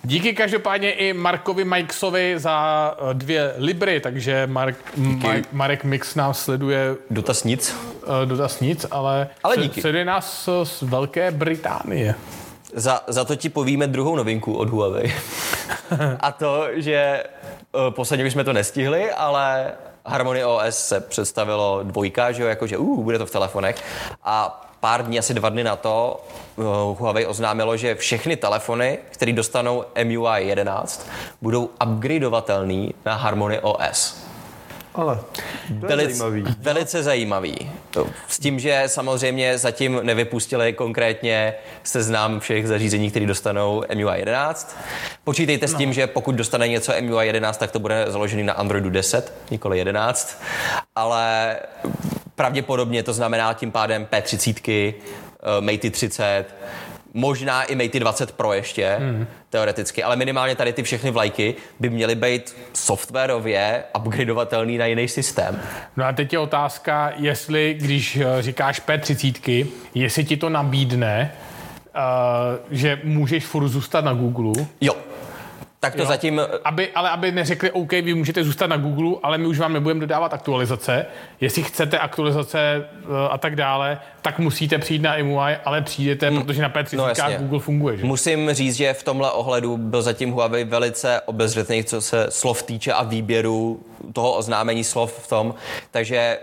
Díky každopádně i Markovi Mikesovi za eh, dvě libry, takže Mark, Mark, Marek Mix nás sleduje Dotaz nic. eh, dotaz nic, ale, Ale díky. sleduje nás z Velké Británie. Za, za to ti povíme druhou novinku od Huawei. A to, že posledně už jsme to nestihli, ale Harmony OS se představilo dvojka, že jo, jakože uh, bude to v telefonech. A pár dní, asi dva dny na to, uh, Huawei oznámilo, že všechny telefony, které dostanou MUI 11, budou upgradeovatelný na Harmony OS. Ale to je Velice, zajímavý. velice zajímavý. To- S tím, že samozřejmě zatím nevypustili konkrétně seznam všech zařízení, které dostanou MUI 11. Počítejte s tím, že pokud dostane něco MUI 11, tak to bude založený na Androidu 10, nikoli 11. Ale pravděpodobně to znamená tím pádem P30, eh, Mate 30, možná i Mate 20 Pro ještě, hmm. teoreticky, ale minimálně tady ty všechny vlajky by měly být softwarově upgradeovatelný na jiný systém. No a teď je otázka, jestli, když eh, říkáš P30, jestli ti to nabídne, uh, že můžeš furt zůstat na Google. Jo, tak to Jo. zatím Aby, ale aby neřekli, OK, vy můžete zůstat na Google, ale my už vám nebudeme dodávat aktualizace. Jestli chcete aktualizace eh, a tak dále, tak musíte přijít na MUI, ale přijdete, protože na P30 no jasně. Google funguje. Že? Musím říct, že v tomhle ohledu byl zatím Huawei velice obezřetný, co se slov týče a výběru toho oznámení slov v tom. Takže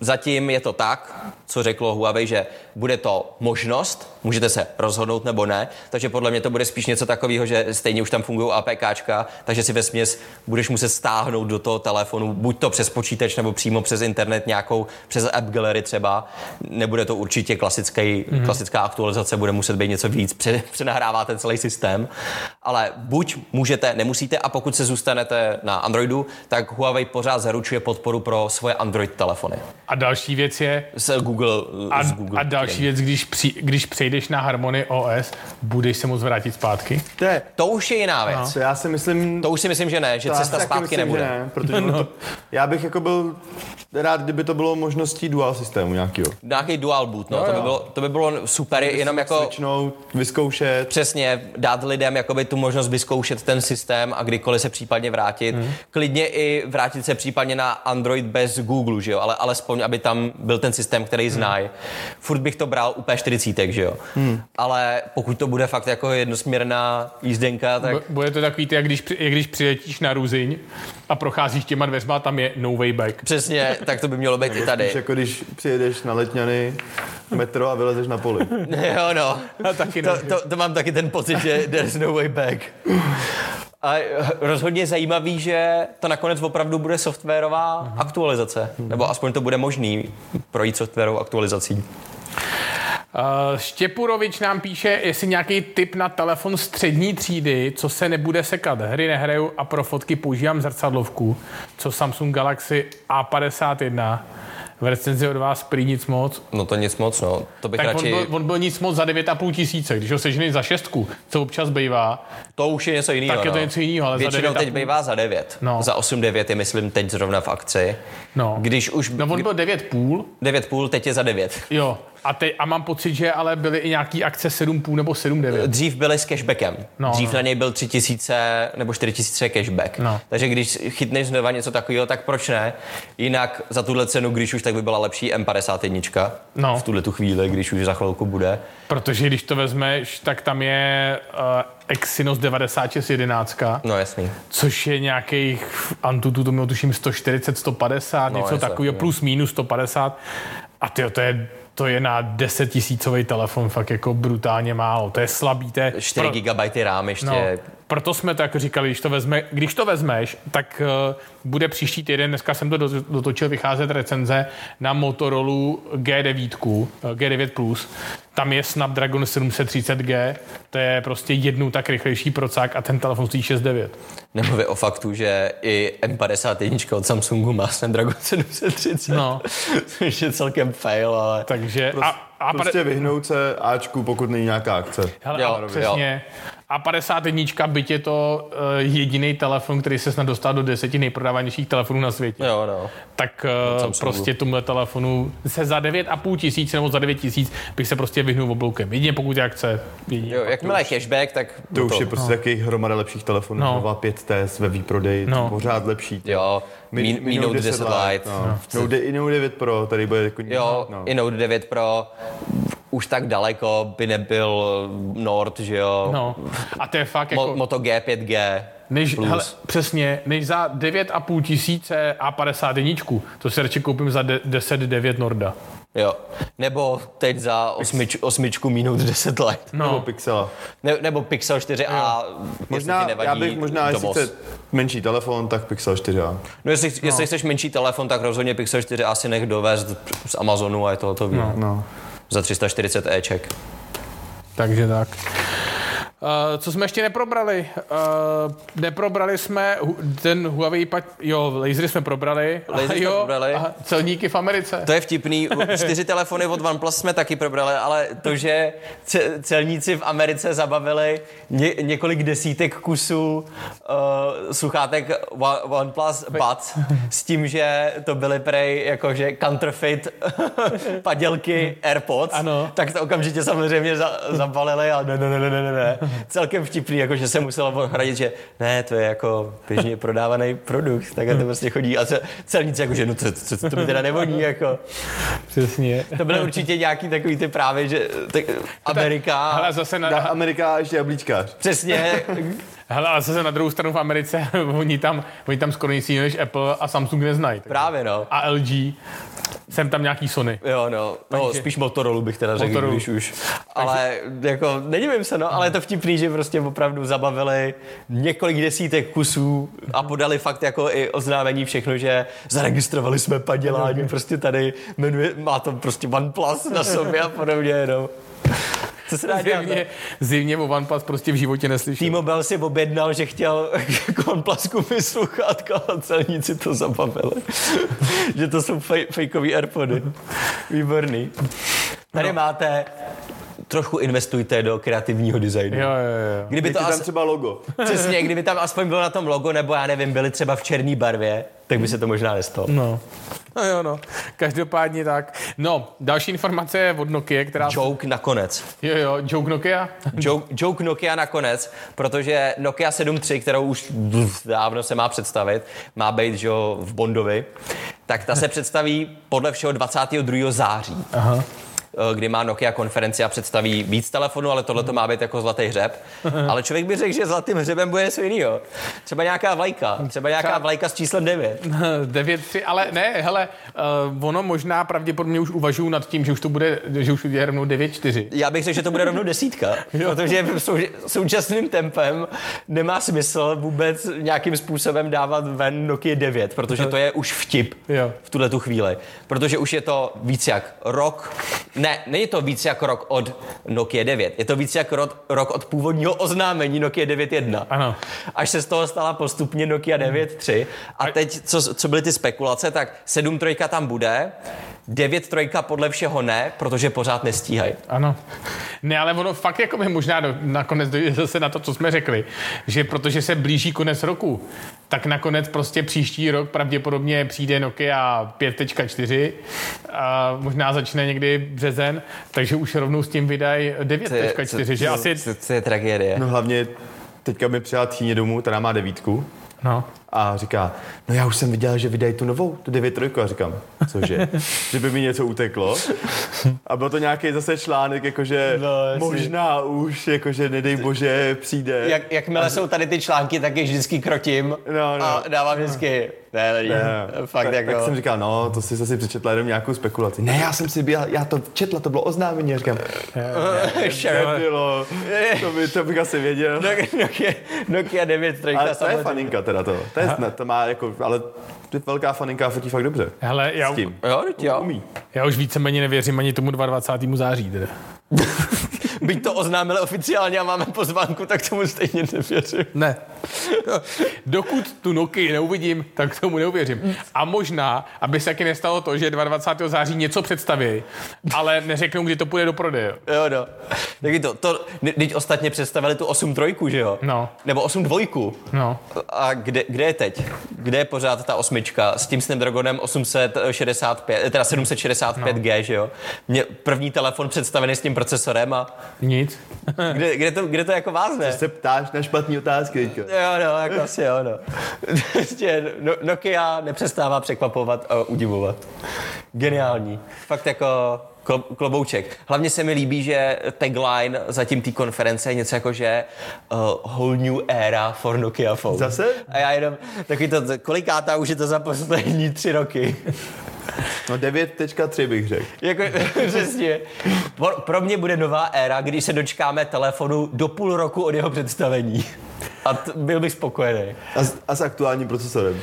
zatím je to tak, co řeklo Huawei, že bude to možnost, můžete se rozhodnout nebo ne, takže podle mě to bude spíš něco takového, že stejně už tam fungují APKčka, takže si ve směs budeš muset stáhnout do toho telefonu, buď to přes počítač nebo přímo přes internet nějakou, přes App Gallery třeba. Nebude to určitě klasický, mm-hmm. klasická aktualizace, bude muset být něco víc, pře- přenahrává ten celý systém. Ale buď můžete, nemusíte a pokud se zůstanete na Androidu, tak Huawei pořád zaručuje podporu pro svoje Android telefony. A další věc je, Google, a, s Google a další věc, když, při, když přejdeš na Harmony OS, budeš se moct vrátit zpátky? To je, To už je jiná věc. co já si myslím, To už si myslím, že ne, že cesta zpátky myslím, nebude. Ne, protože no. to, já bych jako byl rád, kdyby to bylo možností dual systému nějakého. Nějaký dual boot, no, to, by bylo, to by bylo super, jenom jako Switchnout, vyzkoušet. přesně dát lidem jakoby tu možnost vyzkoušet ten systém a kdykoliv se případně vrátit. Hmm. Klidně i vrátit se případně na Android bez Google, že jo, ale alespoň, aby tam byl ten systém, který Mhm. znají. Furt bych to bral u P40, že jo. Hmm. Ale pokud to bude fakt jako jednosměrná jízdenka, tak Bu- Bude to takový, ty, jak když, jak když přiletíš na Ruziň a procházíš těma dveřma, tam je no way back. přesně, tak to by mělo být i Spíš tady. jako když přijedeš na Letňany metro a vylezeš na poli. jo, no. A taky To, to, to mám taky ten pocit, že there's no way back. A rozhodně zajímavý, že to nakonec opravdu bude softwarová aktualizace. Nebo aspoň to bude možný projít softwarovou aktualizací. Uh, Štěpurovič nám píše, jestli nějaký tip na telefon střední třídy, co se nebude sekat. Hry nehraju a pro fotky používám zrcadlovku, co Samsung Galaxy A51. V recenzi od vás prý nic moc. No to nic moc, no. To bych Tak on radši... byl, on byl nic moc za 9,5 tisíce. Když ho sežení za šestku, co občas bývá, To už je něco jiného. Tak je to no. něco jiného, ale za Většinou 9,5. teď bývá za 9. No. Za 8,9 je, myslím, teď zrovna v akci. no. Když už... No on byl 9,5, 9,5, teď je za 9. jo. A, te, a mám pocit, že ale byly i nějaký akce 7,5 nebo 7,9. Dřív byly s cashbackem. No, Dřív no. na něj byl 3000 nebo 4000 cashback. No. Takže když chytneš znova něco takového, tak proč ne? Jinak za tuhle cenu, když už tak by byla lepší M51 No. v tuhle tu chvíli, když už za chvilku bude. Protože když to vezmeš, tak tam je uh, Exynos 9611, No jasný. což je nějakých Antutu, to mělo tuším 140, 150, No, něco takového, plus minus 150. A tyjo, to je to je na 10 tisícový telefon fakt jako brutálně málo. To je slabý. To je 4 pro- GB RAM ještě. No, proto jsme to jako říkali, když to, vezme, když to vezmeš, tak uh, bude příští týden, dneska jsem to do- dotočil, vycházet recenze na Motorola G9, uh, G9+. Plus. Tam je Snapdragon 730G, to je prostě jednou tak rychlejší procák a ten telefon stojí 6,9. Nemluvě o faktu, že i M51 od Samsungu má Snapdragon 730. No. Což je celkem fail, ale... Takže a, a Prostě vyhnout se Ačku, pokud není nějaká akce. Hele, Jo, a přesně. A 51, byť je to uh, jediný telefon, který se snad dostal do deseti nejprodávanějších telefonů na světě. Jo, no. tak uh, Samsungu. prostě tomhle telefonu se za 9,5 tisíc nebo za 9 tisíc bych se prostě vyhnul obloukem. Jedině pokud je akce. Jedině Jo, jakmile je cashback, tak To už je prostě taky hromada lepších telefonů. No. Nová 5T ve výprodeji, No. no. pořád lepší. Jo, Mi, Mi Note 10 Lite. No. Note, I Note 9 Pro, tady bude jako... Jo, no. i Note 9 Pro už tak daleko by nebyl Nord, že jo. No. A to je fakt Mo, jako... Moto G, 5G. Než, plus. hele, přesně, než za 9,5 tisíce A51, to si radši koupím za de- 10,9 Norda. Jo. Nebo teď za osmič, osmičku Minute 10 Lite. Nebo No, Pixela. Ne, nebo Pixel 4a. Možná, jestli ti nevadí já bych možná, jestli dovoz. chce menší telefon, tak Pixel 4a. No jestli, no. jestli chceš menší telefon, tak rozhodně Pixel 4 asi nech dovést z Amazonu a je to hotový. No. No. Za 340 Eček. takže tak. Co jsme ještě neprobrali? Uh, neprobrali jsme ten Huawei, pa- jo, lasery jsme probrali. Lasery A jsme jo, probrali. A celníky v Americe. To je vtipný. Čtyři telefony od OnePlus jsme taky probrali, ale to, že ce- celníci v Americe zabavili ně- několik desítek kusů uh, sluchátek One- OnePlus Buds s tím, že to byly prej jakože counterfeit padělky AirPods, Ano. tak to okamžitě samozřejmě za- zabalili a ne, ne, ne, ne, ne, ne. Celkem vtipný, jakože se muselo ohradit, že ne, to je jako běžně prodávaný produkt, tak to prostě chodí a ce- celníci jakože, no to, to, to, to mi teda nevoní, jako. Přesně. To byly určitě nějaký takový ty právě, že tak, Amerika, Hele, zase na, Amerika a ještě jablíčkář. přesně, hele, a zase na druhou stranu v Americe, oni tam, oni tam skoro nic jiného než Apple a Samsung neznají. právě no. A LG, jsem tam nějaký Sony. Jo, no, no Takže- spíš Motorola bych teda řekl, Motorola. když už. Ale jako, nedivím se, no, ale je to vtipný, že prostě opravdu zabavili několik desítek kusů a podali fakt jako i oznámení všechno, že zaregistrovali jsme padělání, prostě tady jmenuje, má to prostě OnePlus na sobě a podobně, no. Co se dá dělat? zjevně o OnePlus prostě v životě neslyšel. T-Mobile si objednal, že chtěl OnePlus koupit sluchátka a celníci to zabavili. že to jsou fej, fejkový Airpody. Výborný. Tady no. máte trošku investujte do kreativního designu. Jo, jo, jo. Kdyby Dejte to tam as, třeba logo. přesně, kdyby tam aspoň bylo na tom logo, nebo já nevím, byly třeba v černé barvě, tak by se to možná nestalo. No. No jo, no. Každopádně tak. No, další informace je od Nokia, která... Joke nakonec. Jo, jo, joke Nokia. Joke, joke Nokia nakonec, protože Nokia 7.3, kterou už dávno se má představit, má být že jo, v Bondovi, tak ta se představí podle všeho 22. září. Aha. Eh, kdy má Nokia konferenci a představí víc telefonů, ale tohle to má být jako zlatý hřeb. Ale člověk by řekl, že zlatým hřebem bude něco jiného. Třeba nějaká vlajka, třeba nějaká vlajka s číslem 9. 9-3, ale ne, hele, uh, ono možná pravděpodobně už uvažují nad tím, že už to bude, že už je rovnou 9-4. Já bych řekl, že to bude rovnou desítka, protože současným tempem nemá smysl vůbec nějakým způsobem dávat ven Nokia 9, protože to je už vtip Jo. v tuhle tu chvíli. Protože už je to víc jak rok, ne, není to víc jak rok od Nokia 9, je to víc jak rok, rok od původního oznámení Nokia 9.1. Ano. Až se z toho stala postupně Nokia 9.3. A teď, co, co byly ty spekulace, tak 7.3 tam bude, 9.3 podle všeho ne, protože pořád nestíhají. Ano. Ne, ale ono fakt jako by možná do, nakonec dojde zase na to, co jsme řekli, že protože se blíží konec roku, tak nakonec prostě příští rok pravděpodobně přijde Nokia 5.4 a možná začne někdy březen, takže už rovnou s tím vydají 9.4, že asi... To, to je tragédie. No hlavně teďka mi přijela tchýně domů, která má devítku. No. A říká, no já už jsem viděl, že vydají tu novou, tu 9.3. A říkám, cože? že by mi něco uteklo. A byl to nějaký zase článek, jakože No, možná už, jakože nedej bože, přijde. Jak, jakmile jsou tady ty články, tak je vždycky krotím No, no. a dávám vždycky, ne, ne, ne, fakt tak, jako... tak jsem říkal, no, to jsi zase přečetla jenom nějakou spekulaci. Ne, já jsem si byl, já to četla, to bylo oznámení. A říkám, Sheriff. nebylo, to, by, to bych asi věděl. Nokia, Nokia, Nokia 9 Ale to je faninka teda to. To, je, to má jako, ale to je velká faninka a fotí fakt dobře. Hele, já, S tím. Jo, teď jo. Umí. já už víceméně nevěřím ani tomu 22. září. Teda. Byť to oznámili oficiálně a máme pozvánku, tak tomu stejně nevěřím. Ne. Dokud tu Nokia neuvidím, tak tomu neuvěřím. A možná, aby se taky nestalo to, že 22. září něco představí, ale neřeknou, kdy to půjde do prodeje. Jo, no. Taky to, to, teď ostatně představili tu 8 trojku, že jo? No. Nebo 8 dvojku. No. A kde, kde je teď? Kde je pořád ta osmička s tím Snapdragonem 865, eh, teda 765G, že jo? Mě první telefon představený s tím procesorem a Nic. kde, kde, to, kde to jako vázne? Se ptáš na špatný otázky teďka. Jo, no, jako asi jo, no. Prostě no, Nokia nepřestává překvapovat a udivovat. Geniální. Fakt jako klobouček. Hlavně se mi líbí, že tagline zatím té konference je něco jako, že uh, whole new era for Nokia phone. Zase? A já jenom, taky to, kolikátá už je to za poslední tři roky. No 9.3 bych řekl. jako, přesně. Pro, pro mě bude nová éra, když se dočkáme telefonu do půl roku od jeho představení. A t- byl bych spokojený. A, s- a s aktuálním procesorem.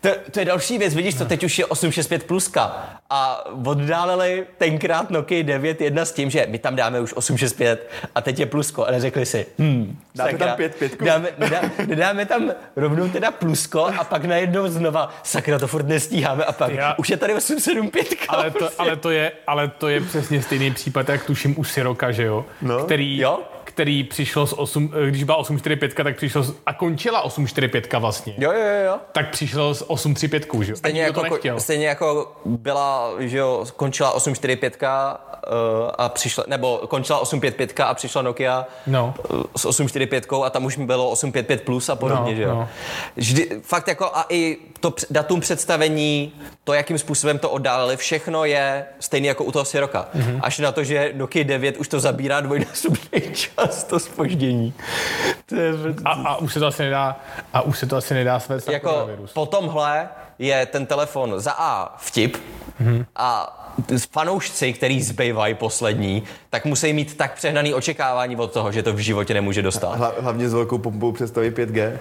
To, to je další věc, vidíš to, teď už je 865 pluska a oddálili tenkrát Nokia 9.1 s tím, že my tam dáme už 865 a teď je plusko a neřekli si, hm, Dáme sakra, tam pět pětku? Dáme, nedá, nedáme tam rovnou teda plusko a pak najednou znova, sakra, to furt nestíháme a pak Já- už je tady 875. Ale to, ale, to je, ale to je přesně stejný případ, jak tuším u Siroka, že jo? No. Který, Jo. Který přišel z 8, když byla 845, tak přišel z, a končila 845 vlastně. Jo, jo, jo. Tak přišel s 835, že jo? Stejně jako, nechtěl. stejně jako byla, že jo, končila 845 uh, a přišla, nebo končila 855 a přišla Nokia No. uh, s 845 a tam už mi bylo 855 plus a podobně, No, že jo. no. Vždy, fakt jako a i to datum představení, to, jakým způsobem to oddálili, všechno je stejný jako u toho Siroka. Mhm. Mm-hmm. Až na to, že Nokia 9 už to zabírá dvojnásobný čas, to spoždění. To je A, a, už se to asi nedá, a už se to asi nedá svést jako po tomhle je ten telefon za A vtip Mhm. a fanoušci, který zbývají poslední, tak musí mít tak přehnaný očekávání od toho, že to v životě nemůže dostat. Hla, hlavně s velkou pompou představí 5G.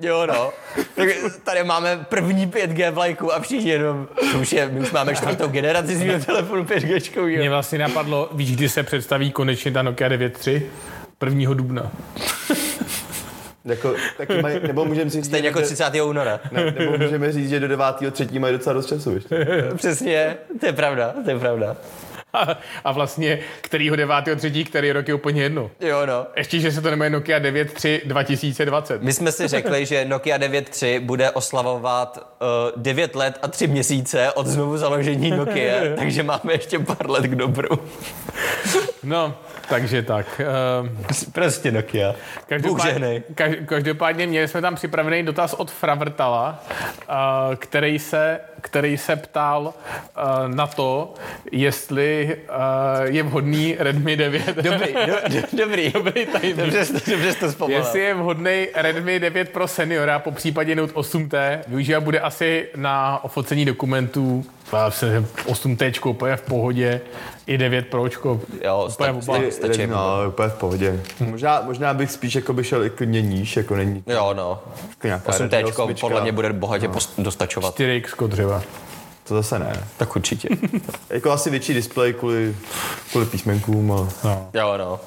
Jo, no. Tak tady máme první 5G vlajku a všichni jenom, to už je, my už máme čtvrtou generaci svého telefonu 5G. Mě vlastně napadlo, víš, kdy se představí konečně ta Nokia 9.3? 1. dubna. Jako, taky maj, nebo můžeme si říct, Stejně jako že- 30. února. Ne, nebo můžeme říct, že do 9. třetí mají docela dost času. Ještě. Přesně, to je pravda, to je pravda. A, a vlastně, kterýho 9.3., který rok je úplně jedno. Jo, no. Ještě, že se to jmenuje Nokia 9.3 2020. My jsme si řekli, že Nokia 9.3 bude oslavovat uh, 9 let a 3 měsíce od znovu založení Nokia, takže máme ještě pár let k dobru. No, takže tak. Uh, Prostě Nokia. Bůh žehnej. kaž, každopádně měli jsme tam připravený dotaz od Fravrtala, uh, který, se, který se ptal uh, na to, jestli uh, je vhodný Redmi 9. Dobrý, do, do, dobrý. Dobrý. Dobře, dobře to vzpomněl. Jestli je vhodný Redmi 9 Pro Seniora, po případě Note 8T, využívat bude asi na ofocení dokumentů a se 8T úplně v pohodě, i 9 Pročko. Jo, úplně sta- sta- stačí. No, úplně v pohodě. Možná, možná bych spíš jako by šel i klidně níž, jako není Jo, no. jako nějaká 8 Redmi T osmička. podle mě bude bohatě no. dostačovat. 4X dřeva. To zase ne. Tak určitě. Jako asi větší displej kvůli, kvůli písmenkům. A... No. Jo, no.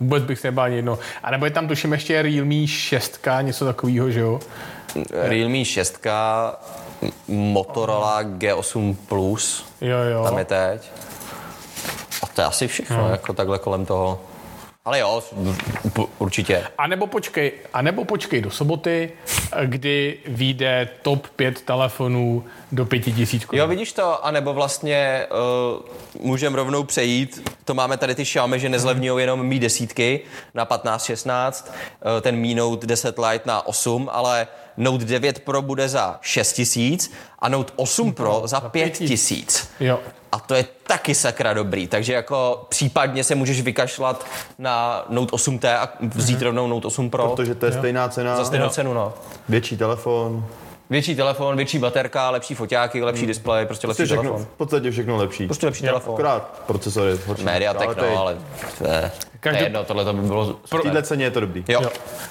Vůbec bych se nebál ani jedno. A nebo je tam tuším ještě Realme 6, něco takového, že jo? Realme 6, Motorola G8 Plus, Jo, jo. tam je teď. A to je asi všechno, jako takhle kolem toho. Ale jo, určitě. A nebo počkej, a nebo počkej do soboty, kdy vyjde top 5 telefonů do 5000 korun. Jo, vidíš to, anebo vlastně uh, můžeme rovnou přejít, to máme tady ty Xiaomi, že nezlevňují jenom Mi desítky na 15, 16, uh, ten Mi Note 10 Lite na 8, ale Note 9 Pro bude za 6 tisíc a Note 8 Pro za 5 tisíc. Jo. A to je taky sakra dobrý, takže jako případně se můžeš vykašlat na Note 8T a vzít rovnou Note 8 Pro Protože to je stejná cena, za stejnou cenu, no. větší telefon. Větší telefon, větší baterka, lepší foťáky, lepší displej, prostě lepší Prostě všechno, telefon. v podstatě všechno lepší. Prostě lepší telefon. Akorát procesor je horší. Mediatek, Ale to je- no, ale to je Každop- jedno, tohle to by bylo V téhle ceně je to dobrý. Jo. Jo.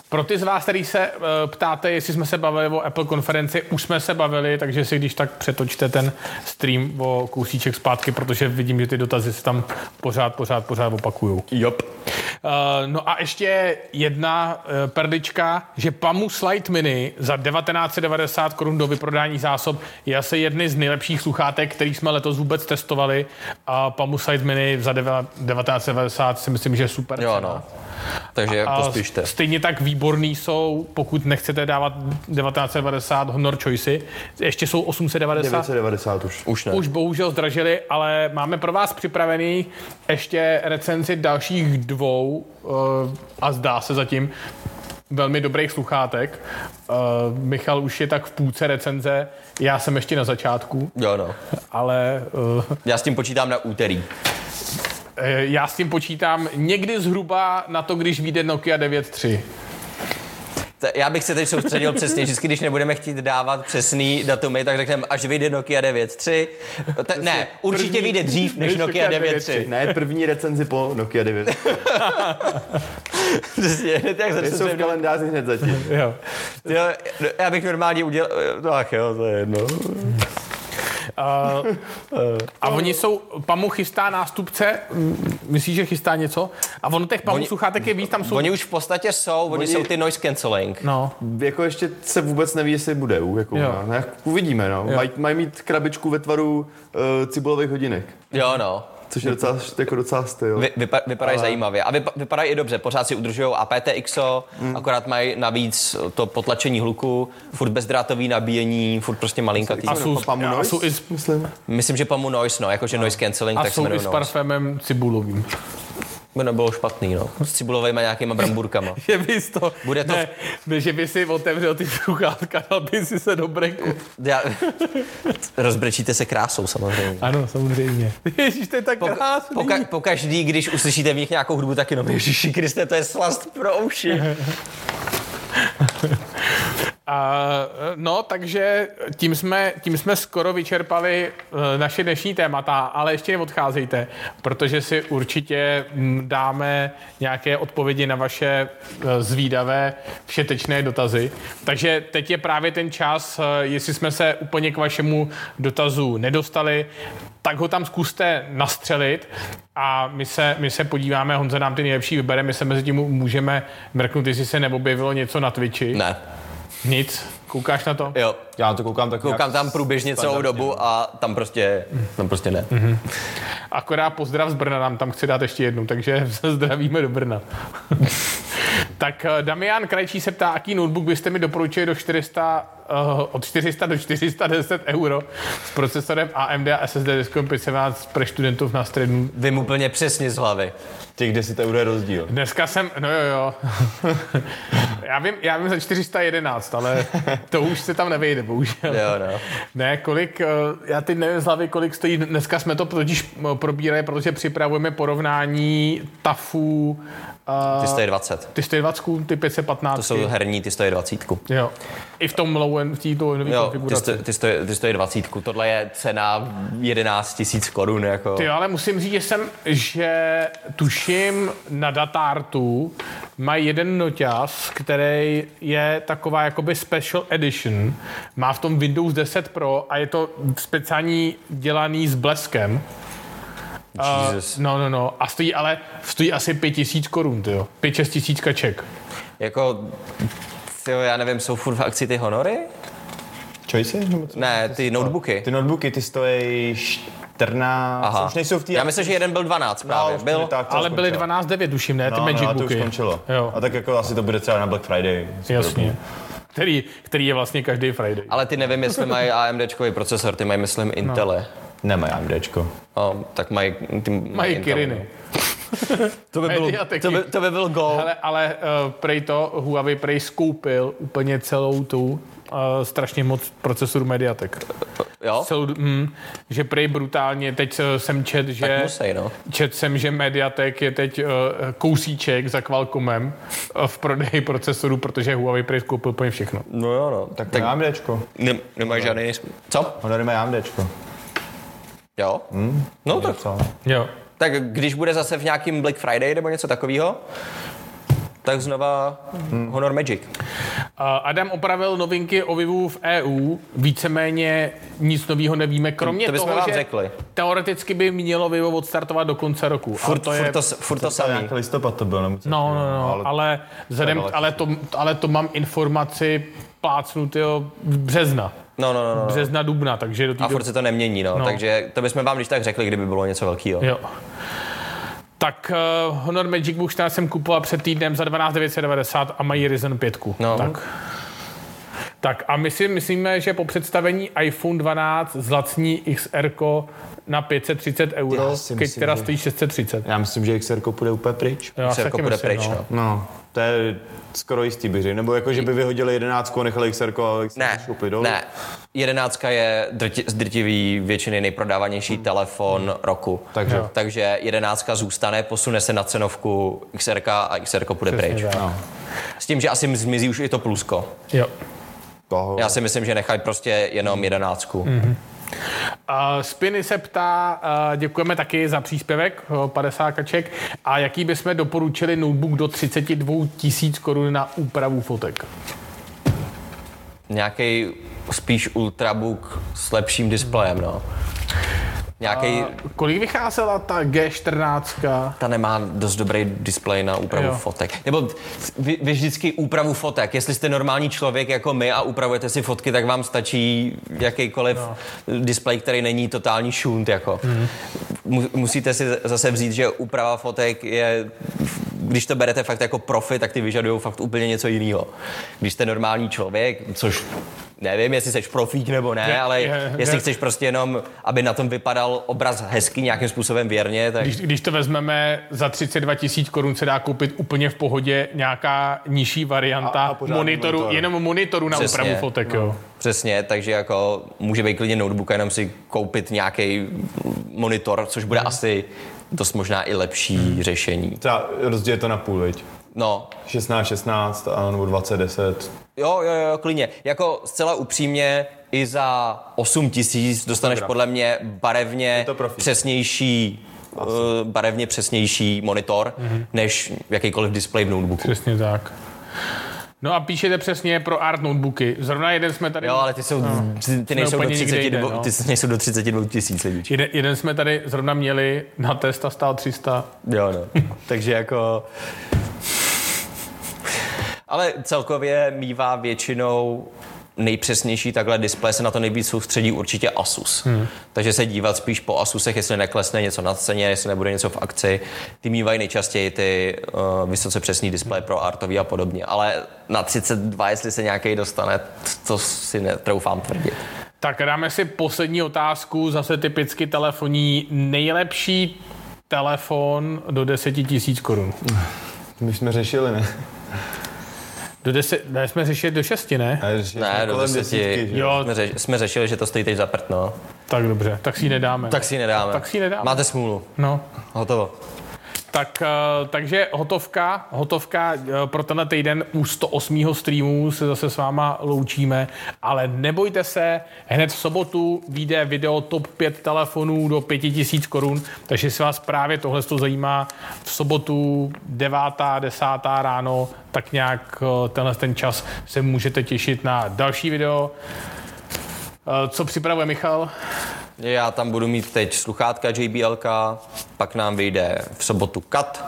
Pro ty z vás, který se uh, ptáte, jestli jsme se bavili o Apple konferenci, už jsme se bavili, takže si když tak přetočte ten stream o kousíček zpátky, protože vidím, že ty dotazy se tam pořád, pořád, pořád opakujou. Jop. Uh, no a ještě jedna uh, perlička, že Pamus Lite Mini za 1990 korun do vyprodání zásob je asi jedny z nejlepších sluchátek, který jsme letos vůbec testovali a Pamus Lite Mini za deva- 1990 si myslím, že je super Jo, cena. no. Takže A pospíšte. Stejně tak výborný jsou, pokud nechcete dávat 1990 Honor Choicy, ještě jsou 890. 990 už. Už ne. Už bohužel zdražili, ale máme pro vás připravený ještě recenzi dalších dvou uh, a zdá se zatím velmi dobrých sluchátek. Uh, Michal už je tak v půlce recenze, já jsem ještě na začátku, Jo, no. ale uh, Já s tím počítám na úterý. Já s tím počítám někdy zhruba na to, když vyjde Nokia 9.3. T- Já bych se teď soustředil přesně, vždycky, když nebudeme chtít dávat přesný datumy, tak řekneme, až vyjde Nokia 9.3. Te- ne, určitě první- vyjde dřív než Nokia Nokia 9.3. Ne, první recenzi po Nokia 9. Přesně, hned jak Ty začne jsou v se kalendáři hned zatím. Jo. jo, Já bych normálně udělal, no ach jo, to je jedno. Uh, a oni jsou, Pamu chystá nástupce, myslíš, že chystá něco? A ono těch Pamu Oni- sluchátek je víc, tam jsou... Oni už v podstatě jsou, oni, Oni- jsou ty noise cancelling. No, Jako ještě se vůbec neví, jestli bude. Jako, Jo. no, jak uvidíme, no. Mají maj mít krabičku ve tvaru uh, cibulových hodinek. Jo, no. Což je docela, jako docela styl. Vy, vypa, vypadají Ale... zajímavě. A vypa, vypadají i dobře. Pořád si udržují aptXo, mm. akorát mají navíc to potlačení hluku, furt bezdrátový nabíjení, furt prostě malinkatý. A jsou- Papamu a Noise, jsou i s- myslím. Myslím, že pamu noise, no, jakože noise cancelling, a tak se jsou i s noise. parfémem cibulovým. By nebylo špatný, no. S cibulovými nějakýma bramburkama. Že bys to... Bude to- Ne, ne, že by si otevřel ty sluchátka, dal by si se do breku. Já... Rozbrečíte se krásou samozřejmě. Ano, samozřejmě. Ježíš, to je tak Poka- krásný. poka- pokaždý, když uslyšíte v nich nějakou hudbu, tak jenom Ježíši Kriste, to je slast pro uši. No, takže tím jsme, tím jsme skoro vyčerpali eh, naše dnešní témata, ale ještě neodcházejte, protože si určitě mm, dáme nějaké odpovědi na vaše eh, zvídavé všetečné dotazy. Takže teď je právě ten čas, eh, jestli jsme se úplně k vašemu dotazu nedostali, tak ho tam zkuste nastřelit a my se, my se podíváme, Honza nám ty nejlepší vybere, my se mezi tím můžeme mrknout, jestli se neobjevilo něco na Twitchi. Ne, Nic. Koukáš na to? jo. Já na to koukám tak Koukám tam průběžně celou dobu a tam prostě, tam prostě ne. Akorát pozdrav z Brna nám tam chci dát ještě jednu, takže se zdravíme do Brna. tak eh, Damian Krajčí se ptá, jaký notebook byste mi doporučili do 400, uh, od 400 do 410 euro s procesorem AMD a SSD diskem 517 pro studentů na střední. Vím úplně přesně z hlavy. Těch 10 eur je rozdíl. Dneska jsem, no jo, jo. já, vím, já vím za 411, ale to už se tam nevejde, bohužel. Jo, no. Ne, kolik, eh, já teď nevím z hlavy, kolik stojí, dneska jsme to totiž eh, probírali, protože připravujeme porovnání TAFů, uh, stojí 20. ty 120, ty 515. To jsou herní, ty stojí 20. Jo. I v tom low end, v té low Jo, ty, konfiguraci. ty, stojí, ty stojí 20. Tohle je cena 11 tisíc korun. Jako. Ty jo, ale musím říct, že jsem, že tuším na Datartu mají jeden noťaz, který je taková jakoby special edition. Má v tom Windows 10 Pro a je to speciální dělaný s bleskem. Jesus. Uh, no, no, no. A stojí ale, stojí asi 5000 korun, ty jo. 5-6 tisíc kaček. Jako, tyjo, já nevím, jsou furt v akci ty honory? Choice? Ne, ty notebooky. Ty notebooky, ty stojí 14, Aha. už nejsou v té... Já myslím, že jeden byl 12 právě. už byl, tak, Ale byly skončilo. 12.9, tuším, ne? Ty No, Magic no, to už Booky. skončilo. Jo, A tak jako asi to bude třeba na Black Friday. jasně. Který, který je vlastně každý Friday. ale ty nevím, jestli mají AMDčkový procesor, ty mají, myslím, Intele. Nemají AMDčko. No, tak mají, ty mají, Mají. Kiriny. To by, bylo, to by, to by byl gol. Ale, ale uh, prej to, Huawei prej skoupil úplně celou tu uh, strašně moc procesorů Mediatek. Jo? Celou, mm, že prej brutálně, teď eh, jsem čet, že... Tak musí, no. Čet jsem, že Mediatek je teď uh, kousíček za Qualcommem uh, v prodeji procesorů, protože Huawei prej skoupil úplně všechno. No jo, no. Tak, tak AMDčko. Ne, nemají žádný nejsm... Co? Honory mají AMDčko. Jo? Hmm? No tak, Co? Jo. tak když bude zase v nějakým Black Friday nebo něco takového, tak znova hmm. Honor Magic. Adam opravil novinky o Vivu v EU, víceméně nic nového nevíme, kromě To toho, vám že řekli. teoreticky by mělo Vivo odstartovat do konce roku. Furt, to furt, je... to, furt to To samý. listopad to byl, nebo co? No, no, no, ale, ale, vzhledem, ale, to, ale to mám informaci plácnutého března. No, no, no, no. Března, dubna, takže do té A furt se to nemění, no. No. Takže to bychom vám když tak řekli, kdyby bylo něco velkého. Jo. Tak uh, Honor Magic Book 14 jsem kupoval před týdnem za 12 990 a mají Ryzen 5. No. Tak. Tak a my si myslíme, že po představení iPhone 12 zlacní XR na 530 euro, teda že- stojí 630. Já myslím, že XR půjde úplně pryč. Jo, XR bude myslím, pryč, no. no. No, to je skoro jistý bych řekl. Nebo jako, že by vyhodili jedenáctku a nechali XR a XR Ne, šupli dolů. ne. Jedenáctka je drti, z drtivý většiny nejprodávanější telefon roku. Takže- Jo. Takže jedenáctka zůstane, posune se na cenovku XR a XR půjde Přesně pryč. tak. No, S tím, že asi zmizí už i to plusko. Jo. Toho. Já si myslím, že nechají prostě jenom jedenáctku. Uh, Spiny se ptá, uh, děkujeme taky za příspěvek, uh, 50 kaček. A jaký bychom doporučili notebook do 32 tisíc korun na úpravu fotek? Nějaký spíš ultrabook s lepším displejem, no. Nějaký, kolik vycházela ta G14? ta nemá dost dobrý displej na úpravu Jo. fotek. Nebo vy, vy vždycky úpravu fotek. Jestli jste normální člověk jako my a upravujete si fotky, tak vám stačí jakýkoliv no. displej, který není totální šunt. Jako. Mm. Musíte si zase vzít, že úprava fotek je když to berete fakt jako profi, tak ty vyžadují fakt úplně něco jiného. Když jste normální člověk, což nevím, jestli jsi profík nebo ne, Je- ale je- jestli je- chceš prostě jenom, aby na tom vypadal obraz hezky, nějakým způsobem věrně, tak Když, když to vezmeme, za 32 tisíc korun se dá koupit úplně v pohodě nějaká nižší varianta A- a monitoru, monitor. jenom monitoru na Přesně, úpravu fotek. Jo. Přesně, takže jako může být klidně notebook a jenom si koupit nějaký monitor, což bude asi dost možná i lepší řešení. Třeba rozdělit to na půl, viď? No, 16, 16 a nebo 20, 10. jo, jo, jo, klidně. Jako zcela upřímně, i za 8 tisíc dostaneš Dobrá. podle mě barevně přesnější uh, barevně přesnější monitor, mm-hmm. než jakýkoliv displej v notebooku. Přesně tak. No a píšete přesně pro art notebooky. Zrovna jeden jsme tady... Jo, ale ty jsou, ty, ty nejsou do úplně někde 32, jinde, no. ty nejsou do 32 tisíc lidí. Jeden, jeden jsme tady zrovna měli na test a stál 300. Jo, no. Takže jako... Ale celkově mývá většinou nejpřesnější takhle displej se na to nejvíc soustředí určitě Asus. Hmm. Takže se dívat spíš po Asusech, jestli neklesne něco na ceně, jestli nebude něco v akci. Ty mývají nejčastěji ty uh, vysoce přesný displej pro artový a podobně. Ale na 32, jestli se nějaký dostane, to si netroufám tvrdit. Tak dáme si poslední otázku, zase typicky telefonní. Nejlepší telefon do 10 tisíc korun. My jsme řešili, ne? Do 10, ne, jsme řešili do 6, ne? Ne, Ne, do deseti. desítky? Jo, Jsme, řeš, jsme řešili, že to stojí teď za prd, no. tak dobře, tak si ji nedáme. Tak si ji nedáme. Tak si ji nedáme. Máte smůlu. No, Hotovo. Tak, eh, takže hotovka, hotovka eh, pro tenhle týden u 108. streamu se zase s váma loučíme, ale nebojte se, hned v sobotu vyjde video top 5 telefonů do 5000 korun, takže jestli vás právě tohle to zajímá, v sobotu 9. 10. ráno, tak nějak eh, tenhle ten čas se můžete těšit na další video. Eh, Co připravuje Michal? Já tam budu mít teď sluchátka JBLK, pak nám vyjde v sobotu kat.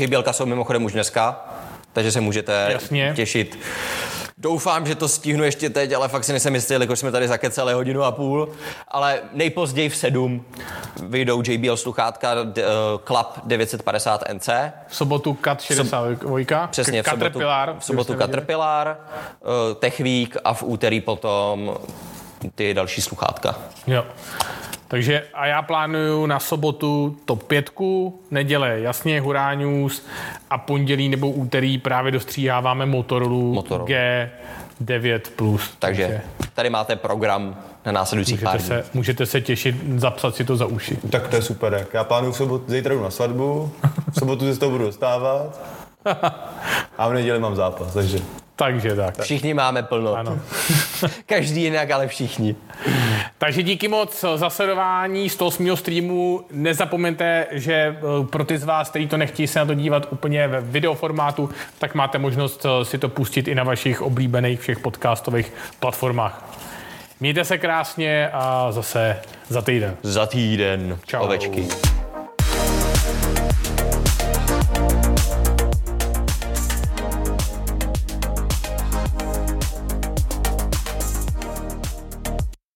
JBLK jsou mimochodem už dneska, takže se můžete Jasně. těšit. Doufám, že to stihnu ještě teď, ale fakt si nejsem jistý, jelikož jsme tady zakecali hodinu a půl. Ale nejpozději v sedm vyjdou JBL sluchátka d- eh, Club 950 NC. V sobotu Kat 62. Přesně, v sobotu, Caterpillar. v sobotu. Caterpillar, eh, Tech Week a v úterý potom ty další sluchátka. Jo. Takže a já plánuju na sobotu top 5, neděle jasně Hurá News a pondělí nebo úterý právě dostříháváme Motorola, Motorola. G9+. Plus. Takže tady máte program na následujících pár dní. se, můžete se těšit, zapsat si to za uši. Tak to je super. Já plánuju v sobotu, zítra jdu na svatbu, v sobotu se z toho budu dostávat a v neděli mám zápas, takže Takže tak. Všichni máme plno. Ano. Každý jinak, ale všichni. Takže díky moc za sledování 108. streamu. Nezapomeňte, že eh, pro ty z vás, kteří to nechtějí se na to dívat úplně ve videoformátu, tak máte možnost eh, si to pustit i na vašich oblíbených všech podcastových platformách. Mějte se krásně a zase za týden. Za týden. Čau. Ovečky.